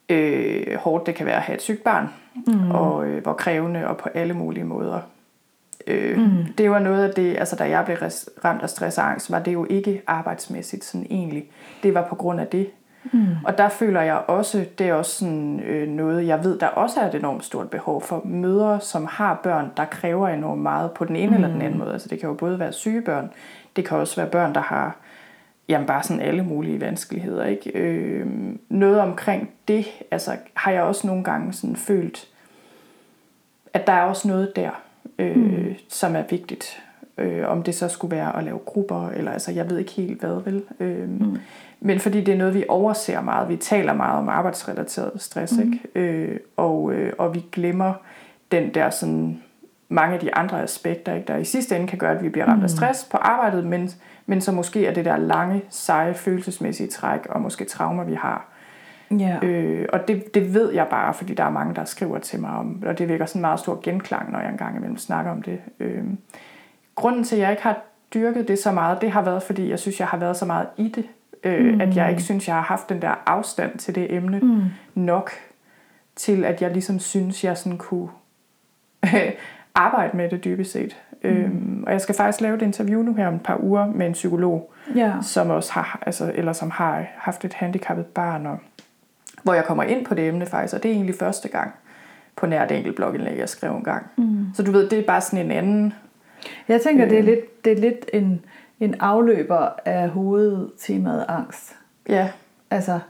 øh, hårdt det kan være at have et sygt barn, mm. og øh, hvor krævende og på alle mulige måder. Øh, mm. Det var noget af det, altså da jeg blev ramt af stress og angst, var det jo ikke arbejdsmæssigt sådan egentlig. Det var på grund af det, Mm. Og der føler jeg også, det er også sådan, øh, noget, jeg ved, der også er et enormt stort behov for mødre, som har børn, der kræver enormt meget på den ene mm. eller den anden måde. Altså det kan jo både være syge børn, det kan også være børn, der har jamen bare sådan alle mulige vanskeligheder. Ikke? Øh, noget omkring det, altså har jeg også nogle gange sådan følt, at der er også noget der, øh, mm. som er vigtigt. Øh, om det så skulle være at lave grupper, eller altså jeg ved ikke helt hvad, vel? Øh, mm. Men fordi det er noget, vi overser meget. Vi taler meget om arbejdsrelateret stress, mm. ikke? Øh, og, øh, og vi glemmer den der sådan mange af de andre aspekter, ikke? der i sidste ende kan gøre, at vi bliver ramt mm. af stress på arbejdet, men, men så måske er det der lange, seje, følelsesmæssige træk, og måske traumer, vi har. Yeah. Øh, og det, det ved jeg bare, fordi der er mange, der skriver til mig om, og det vækker sådan en meget stor genklang, når jeg engang imellem snakker om det. Øh, grunden til, at jeg ikke har dyrket det så meget, det har været, fordi jeg synes, jeg har været så meget i det Øh, mm. At jeg ikke synes, jeg har haft den der afstand til det emne mm. nok, til at jeg ligesom synes, jeg sådan kunne [laughs] arbejde med det dybest set. Mm. Øhm, og jeg skal faktisk lave et interview nu her om et par uger med en psykolog, ja. som også har, altså, eller som har haft et handicappet barn, og, hvor jeg kommer ind på det emne faktisk, og det er egentlig første gang på nær det enkelt blogindlæg, jeg skrev en gang. Mm. Så du ved, det er bare sådan en anden... Jeg tænker, øh, det, er lidt, det er lidt en en afløber af hovedtemaet angst. Ja. Altså,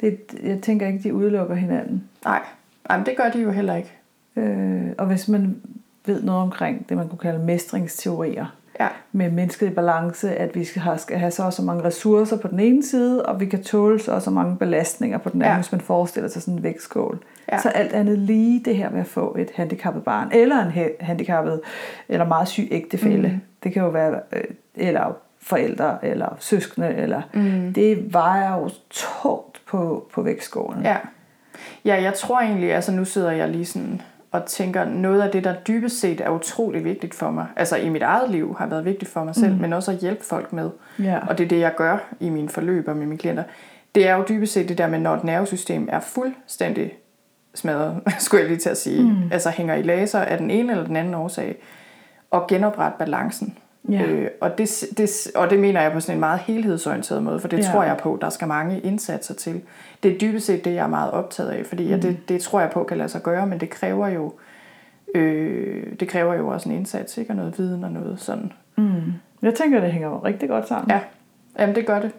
det, jeg tænker ikke, de udelukker hinanden. Nej, Jamen, det gør de jo heller ikke. Øh, og hvis man ved noget omkring det, man kunne kalde mestringsteorier, Ja. med mennesket i balance, at vi skal have, skal have så og så mange ressourcer på den ene side, og vi kan tåle så og så mange belastninger på den anden, Ja. hvis man forestiller sig sådan en vægtskål. Ja. Så alt andet lige det her med at få et handicappet barn, eller en handicappet, eller meget syg ægtefælle. Mm. Det kan jo være, øh, eller forældre, eller søskende, eller mm. det vejer jo tungt på, på vægtskålen. Ja. ja, jeg tror egentlig, altså nu sidder jeg lige sådan og tænker, noget af det, der dybest set er utrolig vigtigt for mig, altså i mit eget liv har været vigtigt for mig selv, mm. men også at hjælpe folk med. Ja. Og det er det, jeg gør i mine forløb og med mine klienter. Det er jo dybest set det der med, når et nervesystem er fuldstændig smadret, [laughs] skulle jeg lige til at sige, mm. altså hænger i laser af den ene eller den anden årsag, og genoprette balancen. Ja. Øh, og, det, det, og det mener jeg på sådan en meget helhedsorienteret måde, for det Ja. tror jeg på, der skal mange indsatser til. Det er dybest set det, jeg er meget optaget af, fordi mm. ja, det, det tror jeg på kan lade sig gøre, men det kræver jo øh, det kræver jo også en indsats, ikke? Og noget viden og noget sådan. Mm. Jeg tænker, det hænger jo rigtig godt sammen. Ja, jamen det gør det.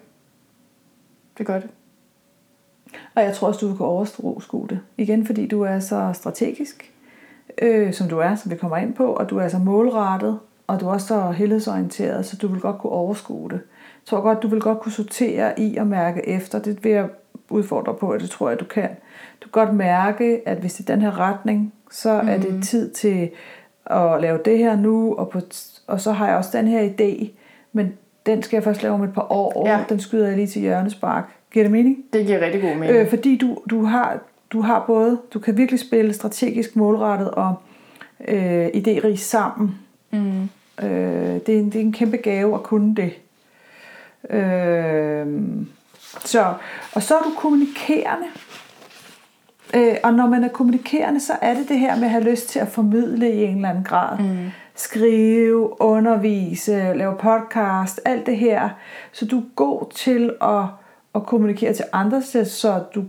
Det gør det. Og jeg tror også, du kunne overskue det. Igen, fordi du er så strategisk, øh, som du er, som vi kommer ind på, og du er så målrettet, og du er også så helhedsorienteret, så du vil godt kunne overskue det. Jeg tror godt, du vil godt kunne sortere i og mærke efter. Det vil jeg udfordre på, og det tror jeg, du kan. Du kan godt mærke, at hvis det er den her retning, så mm. er det tid til at lave det her nu, og, på, og så har jeg også den her idé, men den skal jeg først lave om et par år. Ja. Den skyder jeg lige til hjørnespark. Giver det mening? Det giver rigtig god mening. Øh, fordi du, du, har, du har både, du kan virkelig spille strategisk målrettet og øh, idérig sammen. Mm. Øh, det, er en, det er en kæmpe gave at kunne det. Øh, så, og så er du kommunikerende. Øh, og når man er kommunikerende, så er det det her med at have lyst til at formidle i en eller anden grad. Mm. Skrive, undervise, lave podcast, alt det her. Så du er god til at, at kommunikere til andre, så- så du,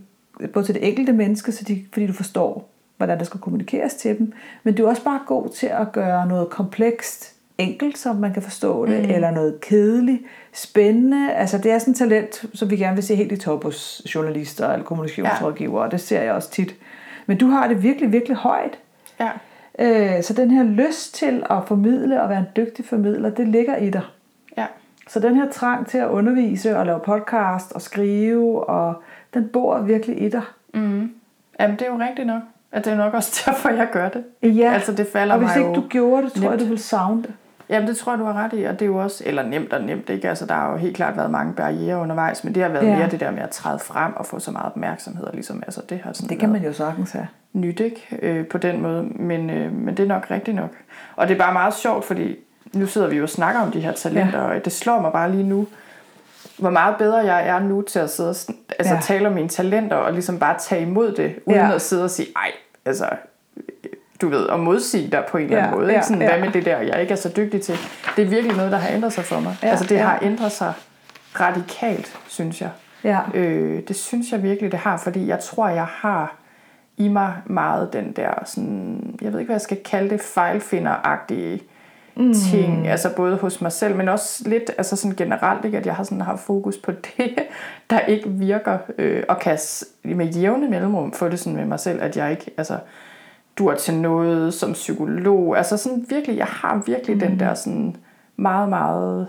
både til det enkelte menneske, så de, fordi du forstår, hvordan der skal kommunikeres til dem. Men du er også bare god til at gøre noget komplekst enkelt, så man kan forstå det, mm. eller noget kedeligt, spændende. Altså det er sådan et talent, som vi gerne vil se helt i top hos journalister eller kommunikationsrådgivere, og det ser jeg også tit. Men du har det virkelig, virkelig højt. Ja. Øh, Så den her lyst til at formidle og være en dygtig formidler, det ligger i dig. Ja. Så den her trang til at undervise og lave podcast og skrive, og den bor virkelig i dig. Mm. Jamen, det er jo rigtigt nok. At det er nok også derfor, jeg gør det. Ja, Altså, det falder og hvis mig ikke du gjorde det, tror jeg, nemt. du ville savne det. Jamen, det tror jeg, du har ret i, og det er jo også, eller nemt og nemt, ikke? Altså, der har jo helt klart været mange barriere undervejs, men det har været Ja. mere det der med at træde frem og få så meget opmærksomhed, og ligesom, altså, det har sådan Det kan man jo sagtens have. nyt, ikke? Øh, på den måde, men, øh, men det er nok rigtigt nok. Og det er bare meget sjovt, fordi nu sidder vi jo og snakker om de her talenter, ja. og det slår mig bare lige nu, hvor meget bedre jeg er nu til at sidde og altså, Ja. tale om mine talenter, og ligesom bare tage imod det, uden ja. at sidde og sige, ej, altså, du ved, og modsige dig på en eller anden Ja, måde. ja, Ikke? Sådan, ja. Hvad med det der, jeg ikke er så dygtig til? Det er virkelig noget, der har ændret sig for mig. Ja, altså, det ja. har ændret sig radikalt, synes jeg. Ja. Øh, det synes jeg virkelig, det har, fordi jeg tror, jeg har i mig meget den der, sådan, jeg ved ikke, hvad jeg skal kalde det, fejlfinderagtige mm. ting, altså både hos mig selv, men også lidt altså sådan generelt, ikke, at jeg har sådan haft fokus på [laughs] det, der ikke virker, øh, og kan med jævne mellemrum få det sådan med mig selv, at jeg ikke, altså, dur til noget som psykolog, altså sådan virkelig, jeg har virkelig mm. den der sådan meget, meget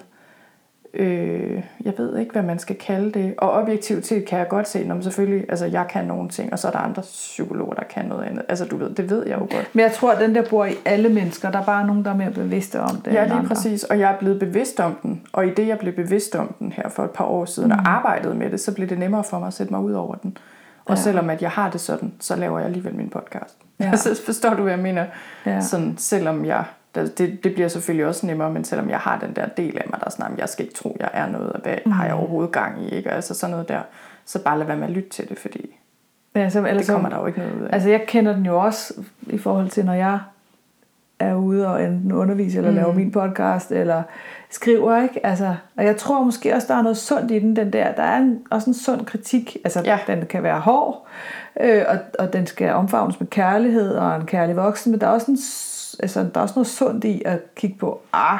øh, jeg ved ikke, hvad man skal kalde det. Og objektivitet kan jeg godt se, man selvfølgelig, altså jeg kan nogle ting, og så er der andre psykologer, der kan noget andet. Altså du ved, det ved jeg jo godt. Men jeg tror, at den der bor i alle mennesker. Der er bare nogen, der er mere bevidste om det. Ja, lige andre. præcis. Og jeg er blevet bevidst om den. Og i det, jeg blev bevidst om den her for et par år siden, mm. og arbejdede med det, så blev det nemmere for mig at sætte mig ud over den. Og Ja. selvom at jeg har det sådan, så laver jeg alligevel min podcast. Ja. [laughs] Ja. Altså, forstår du, hvad jeg mener? Ja. Sådan, selvom jeg, det, det bliver selvfølgelig også nemmere, men selvom jeg har den der del af mig, der er sådan, "Jamen, jeg skal ikke tro, jeg er noget, og hvad mm. har jeg overhovedet gang i, ikke? Altså sådan noget der. Så bare lad være med at lytte til det, fordi Ja, så, eller det kommer der jo ikke noget ud af. Altså jeg kender den jo også i forhold til, når jeg er ude og enten undervise, eller mm. lave min podcast, eller skriver, ikke? Altså, og jeg tror måske også, der er noget sundt i den, den der. Der er en, også en sund kritik. Altså, ja. Den kan være hård, øh, og, og den skal omfavnes med kærlighed og en kærlig voksen, men der er også, en, altså, der er også noget sundt i at kigge på, ah,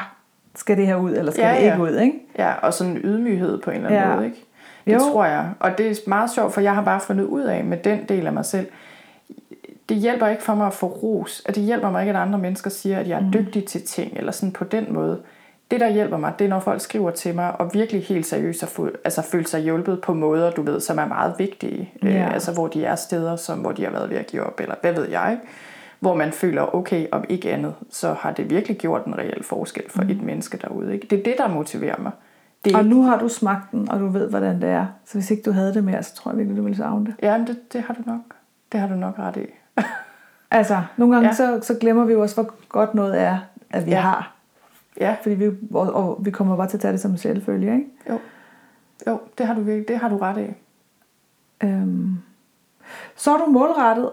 skal det her ud, eller skal Ja, det ja. ikke ud, ikke? Ja, og sådan en ydmyghed på en eller anden Ja. ja. måde, ikke? Det Jo. tror jeg. Og det er meget sjovt, for jeg har bare fundet ud af med den del af mig selv, det hjælper ikke for mig at få ros. At det hjælper mig ikke, at andre mennesker siger, at jeg er Mm. dygtig til ting, eller sådan på den måde. det, der hjælper mig, det er, når folk skriver til mig, og virkelig helt seriøst har fu- altså, følt sig hjulpet på måder, du ved, som er meget vigtige. Ja. Øh, altså, hvor de er steder, som, hvor de har været ved at give op, eller hvad ved jeg. Hvor man føler, okay, om ikke andet, så har det virkelig gjort en reel forskel for mm. et menneske derude. Ikke? Det er det, der motiverer mig. Det Og nu har du smagt den, og du ved, hvordan det er. Så hvis ikke du havde det mere, så tror jeg virkelig, du ville savne det. ja, det, det har du nok. Det har du nok ret i. [laughs] Altså, nogle gange Ja. så, så glemmer vi jo også, hvor godt noget er, at vi Ja. ja. har. ja, Fordi vi, og, og vi kommer bare til at tage det som en selvfølge, ikke? jo. Jo, det har du virkelig, det har du ret i. Øhm. Så er du målrettet.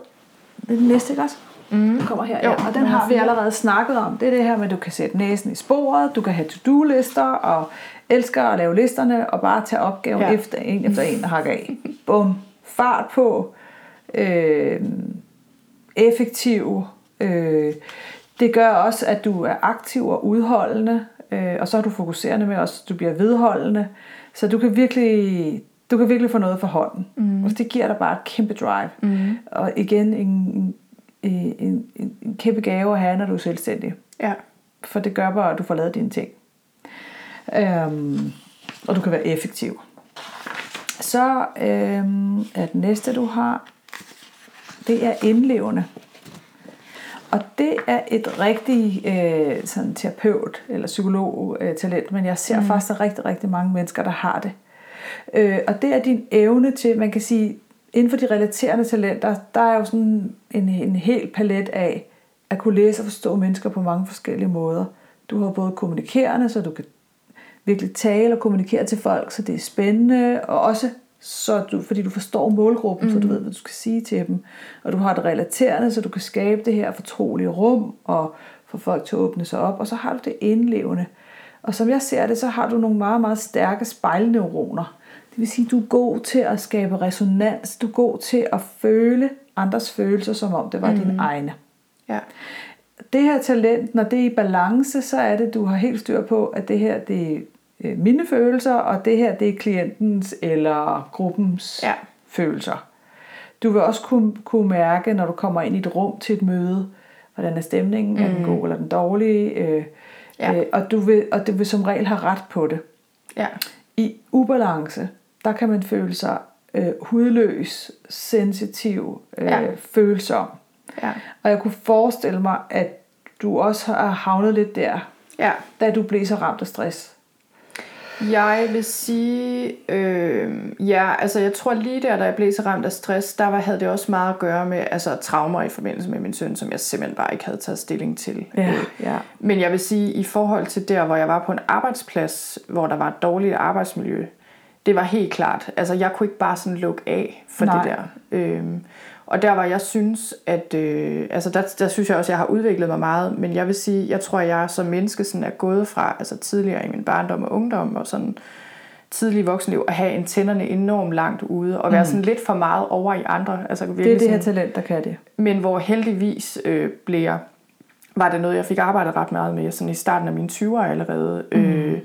Det er den næste, ikke også? Mm. kommer her, Jo, ja. Og den har vi allerede snakket om. Det er det her med, at du kan sætte næsen i sporet, du kan have to-do-lister, og elsker at lave listerne, og bare tage opgaven Ja. efter en efter en og hakke af. Bum. Fart på. Øh, effektiv. Øh, det gør også, at du er aktiv og udholdende, øh, og så er du fokuserende med også, at du bliver vedholdende. Så du kan virkelig, du kan virkelig få noget for hånden. Mm. Og det giver dig bare et kæmpe drive. Mm. Og igen en, en, en, en, en kæmpe gave at have, når du er selvstændig. Ja. For det gør bare, at du får lavet dine ting. Øhm, og du kan være effektiv. Så øhm, er den næste, du har, det er indlevende. Og det er et rigtig øh, sådan terapeut eller psykolog øh, talent, men jeg ser mm. faktisk, rigtig, rigtig mange mennesker, der har det. Øh, og det er din evne til, man kan sige, inden for de relaterende talenter, der er jo sådan en, en hel palet af at kunne læse og forstå mennesker på mange forskellige måder. Du har både kommunikerende, så du kan virkelig tale og kommunikere til folk, så det er spændende, og også så du, fordi du forstår målgruppen, mm. så du ved, hvad du skal sige til dem. Og du har det relaterende, så du kan skabe det her fortrolige rum, og få folk til at åbne sig op, og så har du det indlevende. Og som jeg ser det, så har du nogle meget, meget stærke spejlneuroner. Det vil sige, at du er god til at skabe resonans, du er god til at føle andres følelser, som om det var mm. dine egne. Ja. Det her talent, når det er i balance, så er det, du har helt styr på, at det her det er øh, mine følelser, og det her det er klientens eller gruppens Ja. følelser. Du vil også kunne, kunne mærke, når du kommer ind i et rum til et møde, hvordan er stemningen, mm. er den god eller den dårlige, øh, Ja. øh, og, du vil, og du vil som regel have ret på det. Ja. I ubalance, der kan man føle sig øh, hudløs, sensitiv, øh, Ja. følsom. Ja. Og jeg kunne forestille mig, at du også har havnet lidt der, Ja. da du blev så ramt af stress. Jeg vil sige, øh, ja, altså jeg tror lige der, da jeg blev så ramt af stress, der var, havde det også meget at gøre med altså, traumer i forbindelse med min søn, som jeg simpelthen bare ikke havde taget stilling til. Ja, Øh, ja. Men jeg vil sige, i forhold til der, hvor jeg var på en arbejdsplads, hvor der var et dårligt arbejdsmiljø, det var helt klart. Altså, jeg kunne ikke bare sådan lukke af for Nej. det der. Øhm, og der var jeg synes, at... Øh, altså, der, der synes jeg også, at jeg har udviklet mig meget. Men jeg vil sige, jeg tror, at jeg som menneske sådan er gået fra altså tidligere i min barndom og ungdom og sådan tidlig voksenliv, at have antennerne enormt langt ude, og være mm. sådan lidt for meget over i andre. Altså, Det er det her talent, der kan det. men hvor heldigvis øh, blev jeg, var det noget, jeg fik arbejdet ret meget med, sådan i starten af mine 20'er allerede, mm. øh,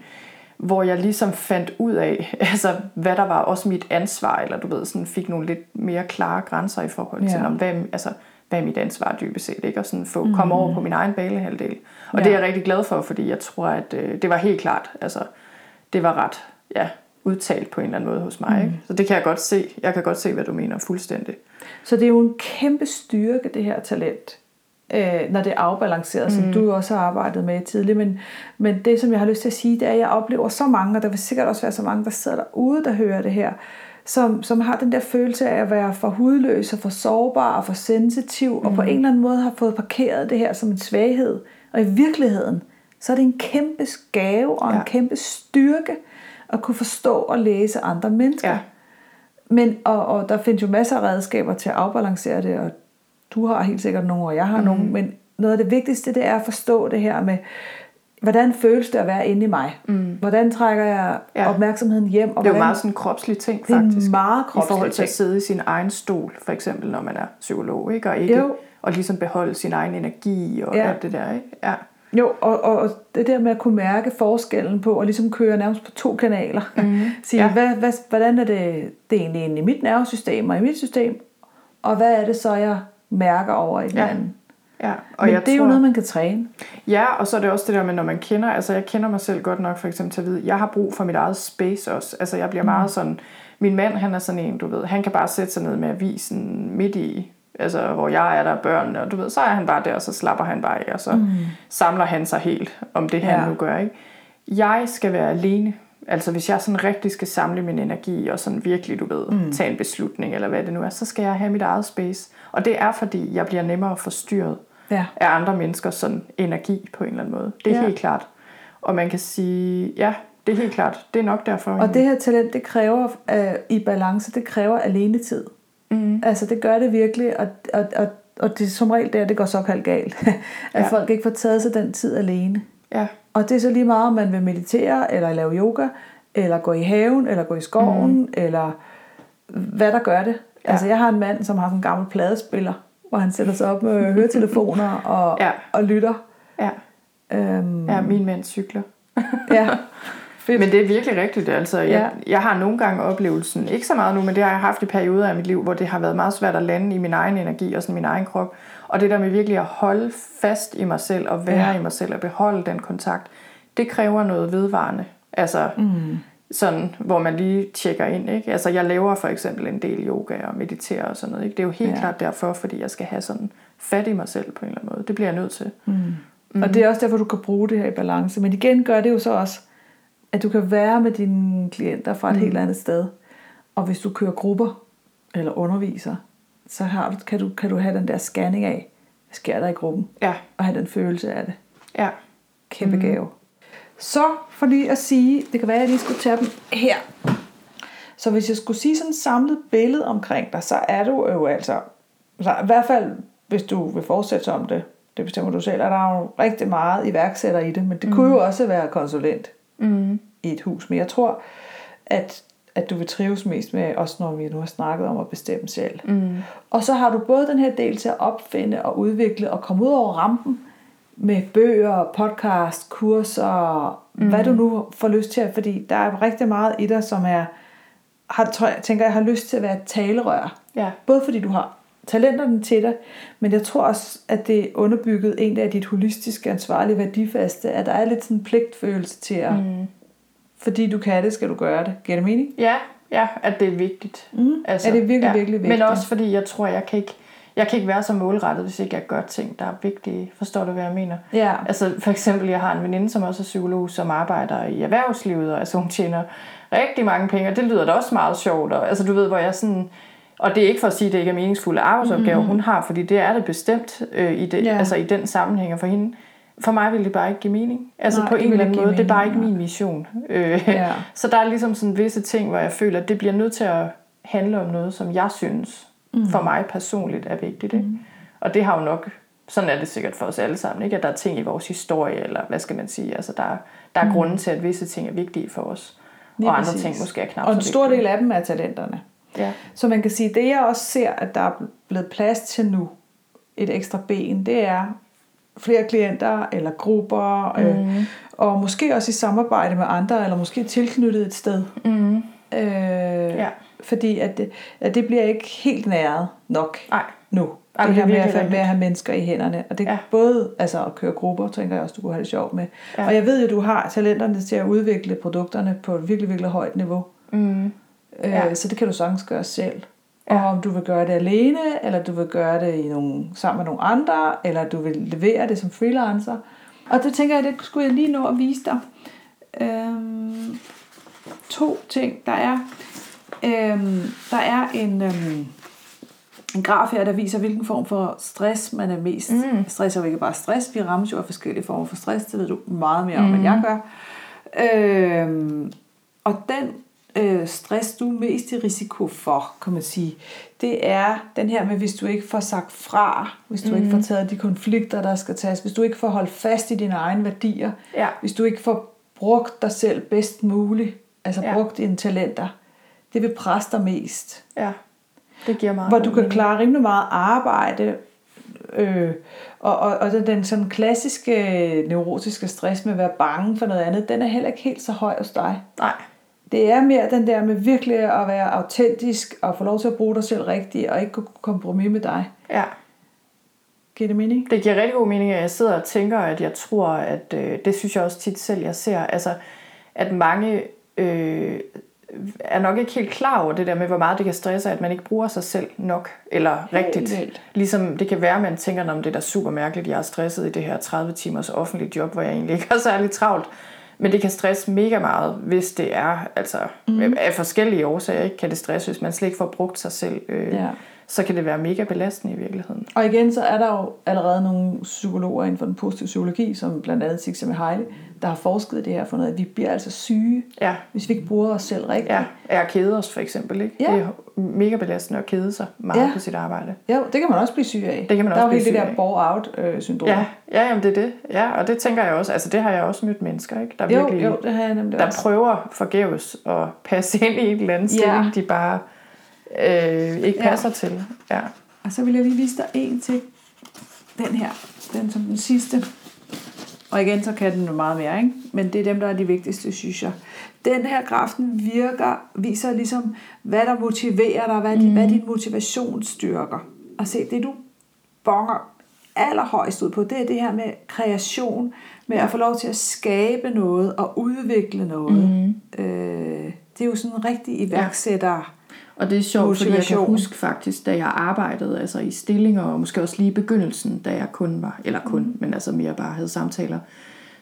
hvor jeg ligesom fandt ud af, [laughs] altså, hvad der var også mit ansvar, eller du ved, sådan fik nogle lidt mere klare grænser i forhold til, Ja. om, hvad, altså, hvad er mit ansvar dybest set, ikke? og sådan få mm. komme over på min egen balehalvdel. Og Ja. det er jeg rigtig glad for, fordi jeg tror, at øh, det var helt klart, altså, det var ret, ja, udtalt på en eller anden måde hos mig. Mm. Ikke? Så det kan jeg godt se. Jeg kan godt se, hvad du mener fuldstændig. Så det er jo en kæmpe styrke, det her talent, øh, når det er afbalanceret, mm. som du også har arbejdet med tidligere. Men, men det, som jeg har lyst til at sige, det er, at jeg oplever så mange, og der vil sikkert også være så mange, der sidder derude, der hører det her, som, som har den der følelse af at være for hudløs og for sårbar og for sensitiv, mm. og på en eller anden måde har fået parkeret det her som en svaghed. Og i virkeligheden, så er det en kæmpe gave og en Ja. kæmpe styrke at kunne forstå og læse andre mennesker. Ja. Men, og, og der findes jo masser af redskaber til at afbalancere det, og du har helt sikkert nogle, og jeg har mm. nogle, men noget af det vigtigste, det er at forstå det her med, hvordan føles det at være inde i mig? Mm. Hvordan trækker jeg Ja. opmærksomheden hjem? Og Det er jo hvordan, meget sådan en kropslig ting, Det er faktisk. meget I forhold kropslig til at sidde i sin egen stol, for eksempel, når man er psykolog, ikke? Og, ikke, Jo. og ligesom beholde sin egen energi og Ja. alt det der, ikke? Ja. Jo, og, og, det der med at kunne mærke forskellen på, og ligesom køre nærmest på to kanaler. Mm. [laughs] Sige, Ja. hvad, hvad, hvordan er det, det er egentlig inde i mit nervesystem og i mit system, og hvad er det så, jeg mærker over i den Ja. anden? Ja, og Men jeg det er tror, jo noget, man kan træne. Ja, og så er det også det der med, når man kender, altså jeg kender mig selv godt nok for eksempel til at vide, jeg har brug for mit eget space også. Altså jeg bliver mm. meget sådan, min mand han er sådan en, du ved, han kan bare sætte sig ned med avisen midt i, altså hvor jeg er der børn, og du ved, så er han bare der, og så slapper han bare af, og så mm. samler han sig helt om det, han ja. nu gør, ikke? Jeg skal være alene. Altså hvis jeg sådan rigtig skal samle min energi, og sådan virkelig, du ved, mm. tage en beslutning, eller hvad det nu er, så skal jeg have mit eget space. Og det er, fordi jeg bliver nemmere forstyrret ja. af andre menneskers sådan energi på en eller anden måde. Det er ja. helt klart. Og man kan sige, ja, det er helt klart. Det er nok derfor. Og det her talent, det kræver øh, i balance, det kræver alene tid. Mm. Altså det gør det virkelig, og, og, og, og det er som regel der, det går såkaldt galt. [laughs] at ja. folk ikke får taget sig den tid alene. Ja. Og det er så lige meget, om man vil meditere, eller lave yoga, eller gå i haven, eller gå i skoven, mm. eller hvad der gør det. Ja. Altså jeg har en mand, som har sådan en gammel pladespiller, hvor han sætter sig op med [laughs] høretelefoner og, ja. og lytter. Ja. Øhm, ja, min mand cykler. [laughs] ja. [laughs] Fedt. Men det er virkelig rigtigt. Altså, jeg, ja. jeg har nogle gange oplevelsen, ikke så meget nu, men det har jeg haft i perioder af mit liv, hvor det har været meget svært at lande i min egen energi og sådan min egen krop. Og det der med virkelig at holde fast i mig selv og være ja. i mig selv og beholde den kontakt, det kræver noget vedvarende. Altså, mm. sådan, hvor man lige tjekker ind. Ikke? Altså, jeg laver for eksempel en del yoga og mediterer og sådan noget. Ikke? Det er jo helt ja. klart derfor, fordi jeg skal have sådan fat i mig selv på en eller anden måde. Det bliver jeg nødt til. Mm. Mm. Og det er også derfor, du kan bruge det her i balance. Men igen gør det jo så også, at du kan være med dine klienter fra et mm. helt andet sted. Og hvis du kører grupper eller underviser, så har du, kan, du, kan du have den der scanning af, hvad sker der i gruppen? Ja. Og have den følelse af det. Ja. Kæmpe mm. gave. Så for lige at sige, det kan være, at jeg lige skulle tage dem her. Så hvis jeg skulle sige sådan et samlet billede omkring dig, så er du jo altså, så i hvert fald hvis du vil fortsætte om det, det bestemmer du selv, er der jo rigtig meget iværksætter i det, men det mm. kunne jo også være konsulent mm. i et hus. Men jeg tror, at, at du vil trives mest med, også når vi nu har snakket om at bestemme selv. Mm. Og så har du både den her del til at opfinde og udvikle og komme ud over rampen med bøger, podcast, kurser, mm. hvad du nu får lyst til, fordi der er rigtig meget i dig, som er, har, tror jeg, tænker jeg, har lyst til at være talerør. Ja. Både fordi du har talenterne til dig, men jeg tror også, at det er underbygget egentlig af dit holistiske, ansvarlige værdifaste, at der er lidt sådan en pligtfølelse til at, mm. Fordi du kan det, skal du gøre det. Giver det mening? Ja, ja, at det er vigtigt. Mm. Altså, er det virkelig, ja. virkelig vigtigt? Men også fordi jeg tror, jeg kan ikke, jeg kan ikke være så målrettet, hvis ikke jeg gør ting, der er vigtige. Forstår du, hvad jeg mener? Ja. Altså for eksempel, jeg har en veninde, som også er psykolog, som arbejder i erhvervslivet, og altså hun tjener rigtig mange penge, og det lyder da også meget sjovt. Og, altså du ved, hvor jeg sådan, og det er ikke for at sige, at det ikke er meningsfulde arbejdsopgaver, mm-hmm. hun har, fordi det er det bestemt øh, i, det, ja. altså, i den sammenhæng. For hende, for mig vil det bare ikke give mening. Altså Nej, på en eller anden måde, mening, det er bare ikke min mission. Øh, ja. Så der er ligesom sådan visse ting, hvor jeg føler, at det bliver nødt til at handle om noget, som jeg synes mm. for mig personligt er vigtigt. Ikke? Mm. Og det har jo nok, sådan er det sikkert for os alle sammen, ikke? at der er ting i vores historie, eller hvad skal man sige, altså der, der er mm. grunden til, at visse ting er vigtige for os. Lige og andre præcis. ting måske er knap Og en stor del af dem er talenterne. Ja. Så man kan sige, det jeg også ser, at der er blevet plads til nu, et ekstra ben, det er flere klienter eller grupper, mm. øh, og måske også i samarbejde med andre, eller måske tilknyttet et sted. Mm. Øh, ja. Fordi at det, at det bliver ikke helt næret nok Ej. nu. Ej, det her med at, med at have mennesker i hænderne. Og det er ja. både altså at køre grupper, tænker jeg også, du kunne have det sjovt med. Ja. Og jeg ved jo, du har talenterne til at udvikle produkterne på et virkelig, virkelig højt niveau. Mm. Øh, ja. Så det kan du sagtens gøre selv. Og om du vil gøre det alene, eller du vil gøre det i nogle, sammen med nogle andre, eller du vil levere det som freelancer. Og det tænker jeg, det skulle jeg lige nå at vise dig. Øhm, to ting. Der er, øhm, der er en, øhm, en graf her, der viser, hvilken form for stress man er mest. Mm. Stress er jo ikke bare stress. Vi rammes jo af forskellige former for stress. Det ved du meget mere om, mm. end jeg gør. Øhm, og den øh, stress, du er mest i risiko for, kan man sige, det er den her med, hvis du ikke får sagt fra, hvis du mm. ikke får mhm. taget de konflikter, der skal tages, hvis du ikke får holdt fast i dine egne værdier, ja. hvis du ikke får brugt dig selv bedst muligt, altså ja. brugt dine talenter, det vil presse dig mest. Ja, det giver meget Hvor du kan klare rimelig meget arbejde, øh, og, og, og den, den sådan klassiske neurotiske stress med at være bange for noget andet, den er heller ikke helt så høj hos dig. Nej. Det er mere den der med virkelig at være autentisk og få lov til at bruge dig selv rigtigt og ikke kunne kompromis med dig. Ja. Giver det mening? Det giver rigtig god mening, at jeg sidder og tænker, at jeg tror, at øh, det synes jeg også tit selv, jeg ser, altså, at mange øh, er nok ikke helt klar over det der med, hvor meget det kan stresse, at man ikke bruger sig selv nok, eller rigtigt. vildt. Ligesom det kan være, at man tænker, om det er da super mærkeligt, jeg er stresset i det her 30 timers offentlige job, hvor jeg egentlig ikke har særlig travlt. Men det kan stresse mega meget, hvis det er, altså mm. af forskellige årsager, ikke? kan det stresse, hvis man slet ikke får brugt sig selv. Øh, Ja. Så kan det være mega belastende i virkeligheden. Og igen, så er der jo allerede nogle psykologer inden for den positive psykologi, som blandt andet Sixia Mihaly, der har forsket i det her for noget, at vi bliver altså syge, Ja, hvis vi ikke bruger os selv rigtigt. ja. Er kede os for eksempel, ikke? Ja. Det er mega belastende at kede sig meget Ja. på sit arbejde. Jo, det kan man også blive syg af. Det kan man der også er jo det der bore-out-syndrom. Ja, ja jamen det er det. Ja, og det tænker jeg også. Altså det har jeg også mødt mennesker, ikke? Der jo, virkelig, jo, det har jeg nemlig der også. prøver forgæves at passe ind i en eller anden stilling, Ja. de bare øh, ikke Ja. passer til. Ja. Og så vil jeg lige vise dig en til. Den her. Den som den sidste. Og igen, så kan den jo meget mere, ikke? Men det er dem, der er de vigtigste, synes jeg. Den her graf, den virker, viser ligesom, hvad der motiverer dig, hvad, mm. hvad din motivationsstyrker. Og se, det du bonger allerhøjst ud på, det er det her med kreation, med at få lov til at skabe noget og udvikle noget. Mm. Øh, det er jo sådan en rigtig iværksætter. Og det er sjovt, fordi jeg kan huske faktisk, da jeg arbejdede altså i stillinger, og måske også lige i begyndelsen, da jeg kun var, eller kun, mm. men altså mere bare havde samtaler,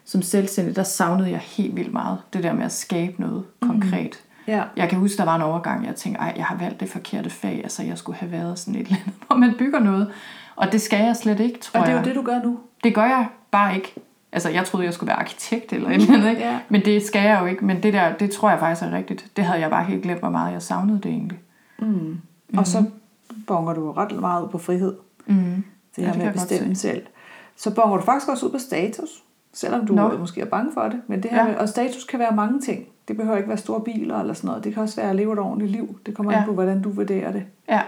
som selvstændig, der savnede jeg helt vildt meget det der med at skabe noget konkret. Ja. Jeg kan huske, der var en overgang, jeg tænkte, ej, jeg har valgt det forkerte fag, altså jeg skulle have været sådan et eller andet, [laughs] hvor man bygger noget. Og det skal jeg slet ikke, tror Og det er jeg. jo det, du gør nu. Det gør jeg bare ikke. Altså, jeg troede, jeg skulle være arkitekt eller et eller andet, ikke? Ja. Men det skal jeg jo ikke. Men det der, det tror jeg faktisk er rigtigt. Det havde jeg bare helt glemt, hvor meget jeg savnede det egentlig. Mm. Og så bonger du ret meget ud på frihed. Mm. Det Ja, her det med at bestemme selv. Så bonger du faktisk også ud på status. Selvom du Nå. Måske er bange for det. Men det her Ja. ja. med, og status kan være mange ting. Det behøver ikke være store biler eller sådan noget. Det kan også være at leve et ordentligt liv. Det kommer Ja. ja. an på, hvordan du vurderer det. Ja.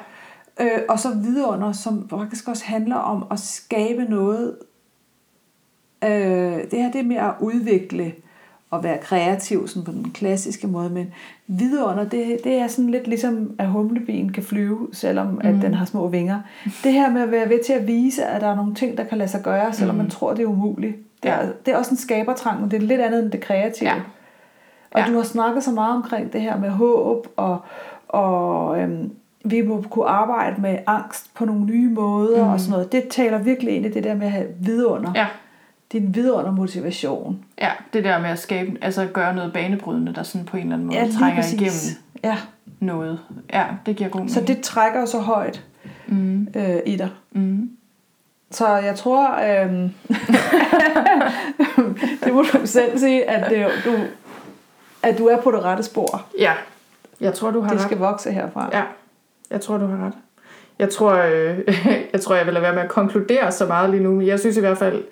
Øh, og så vidunder, som faktisk også handler om at skabe noget. Øh, det her det mere at udvikle og være kreativ sådan på den klassiske måde, men vidunder, det, det er sådan lidt ligesom, at humlebien kan flyve, selvom mm. at den har små vinger. Det her med at være ved til at vise, at der er nogle ting, der kan lade sig gøre, selvom mm. man tror, det er umuligt. Det er, Ja. det er også en skabertrang, men det er lidt andet end det kreative. Ja. Og Ja. du har snakket så meget omkring det her med håb, og, og øhm, vi må kunne arbejde med angst på nogle nye måder mm. og sådan noget. Det taler virkelig ind i det der med at have vidunder. Ja. Din vidunder motivation. Ja, det der med at skabe, altså at gøre noget banebrydende, der sådan på en eller anden måde Ja, trænger præcis. igennem Ja, noget. Ja, det giver god mening. så det trækker så højt Mm. øh, i dig. Mm. Så jeg tror, øhm, [laughs] det må du selv sige, at, det, du, at du er på det rette spor. Ja, jeg tror, du har Det ret. skal vokse herfra. Ja, jeg tror, du har ret. Jeg tror, øh, [laughs] jeg tror, jeg vil lade være med at konkludere så meget lige nu, men jeg synes i hvert fald,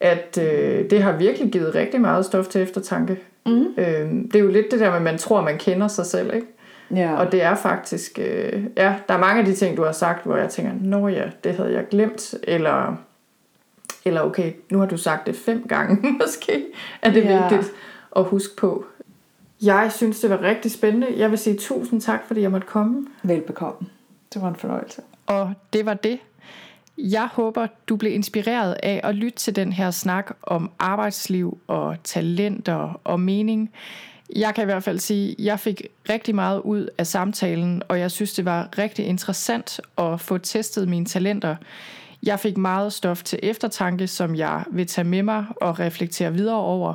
at øh, det har virkelig givet rigtig meget stof til eftertanke. Mm. Øh, det er jo lidt det der med, at man tror, man kender sig selv, ikke? ja. Og det er faktisk, øh, ja, der er mange af de ting, du har sagt, hvor jeg tænker, nå ja, det havde jeg glemt, eller, eller okay, nu har du sagt det fem gange, [laughs] måske er det Ja. vigtigt at huske på. Jeg synes, det var rigtig spændende. Jeg vil sige tusind tak, fordi jeg måtte komme. Velbekomme. Det var en fornøjelse. Og det var det. Jeg håber, du blev inspireret af at lytte til den her snak om arbejdsliv og talenter og mening. Jeg kan i hvert fald sige, at jeg fik rigtig meget ud af samtalen, og jeg synes, det var rigtig interessant at få testet mine talenter. Jeg fik meget stof til eftertanke, som jeg vil tage med mig og reflektere videre over.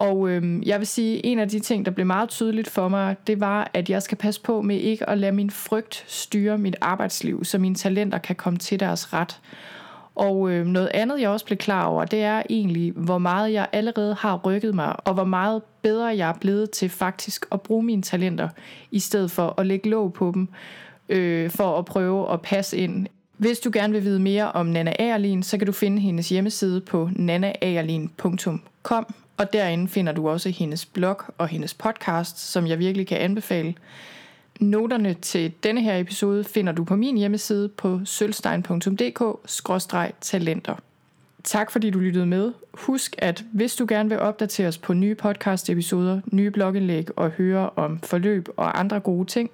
Og øhm, jeg vil sige, en af de ting, der blev meget tydeligt for mig, det var, at jeg skal passe på med ikke at lade min frygt styre mit arbejdsliv, så mine talenter kan komme til deres ret. Og øh, noget andet, jeg også blev klar over, det er egentlig, hvor meget jeg allerede har rykket mig, og hvor meget bedre jeg er blevet til faktisk at bruge mine talenter, i stedet for at lægge låg på dem, øh, for at prøve at passe ind. Hvis du gerne vil vide mere om Nana Agerlin, så kan du finde hendes hjemmeside på nanaagerlin.com, og derinde finder du også hendes blog og hendes podcast, som jeg virkelig kan anbefale. Noterne til denne her episode finder du på min hjemmeside på sølvstein.dk-talenter. Tak fordi du lyttede med. Husk, at hvis du gerne vil opdateres på nye podcast-episoder, nye blogindlæg og høre om forløb og andre gode ting,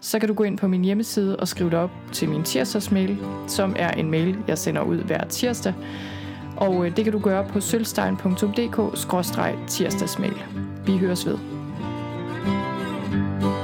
så kan du gå ind på min hjemmeside og skrive dig op til min tirsdagsmail, som er en mail, jeg sender ud hver tirsdag. Og øh, det kan du gøre på sølvstein.dk-tirsdagsmail. Vi høres ved. thank you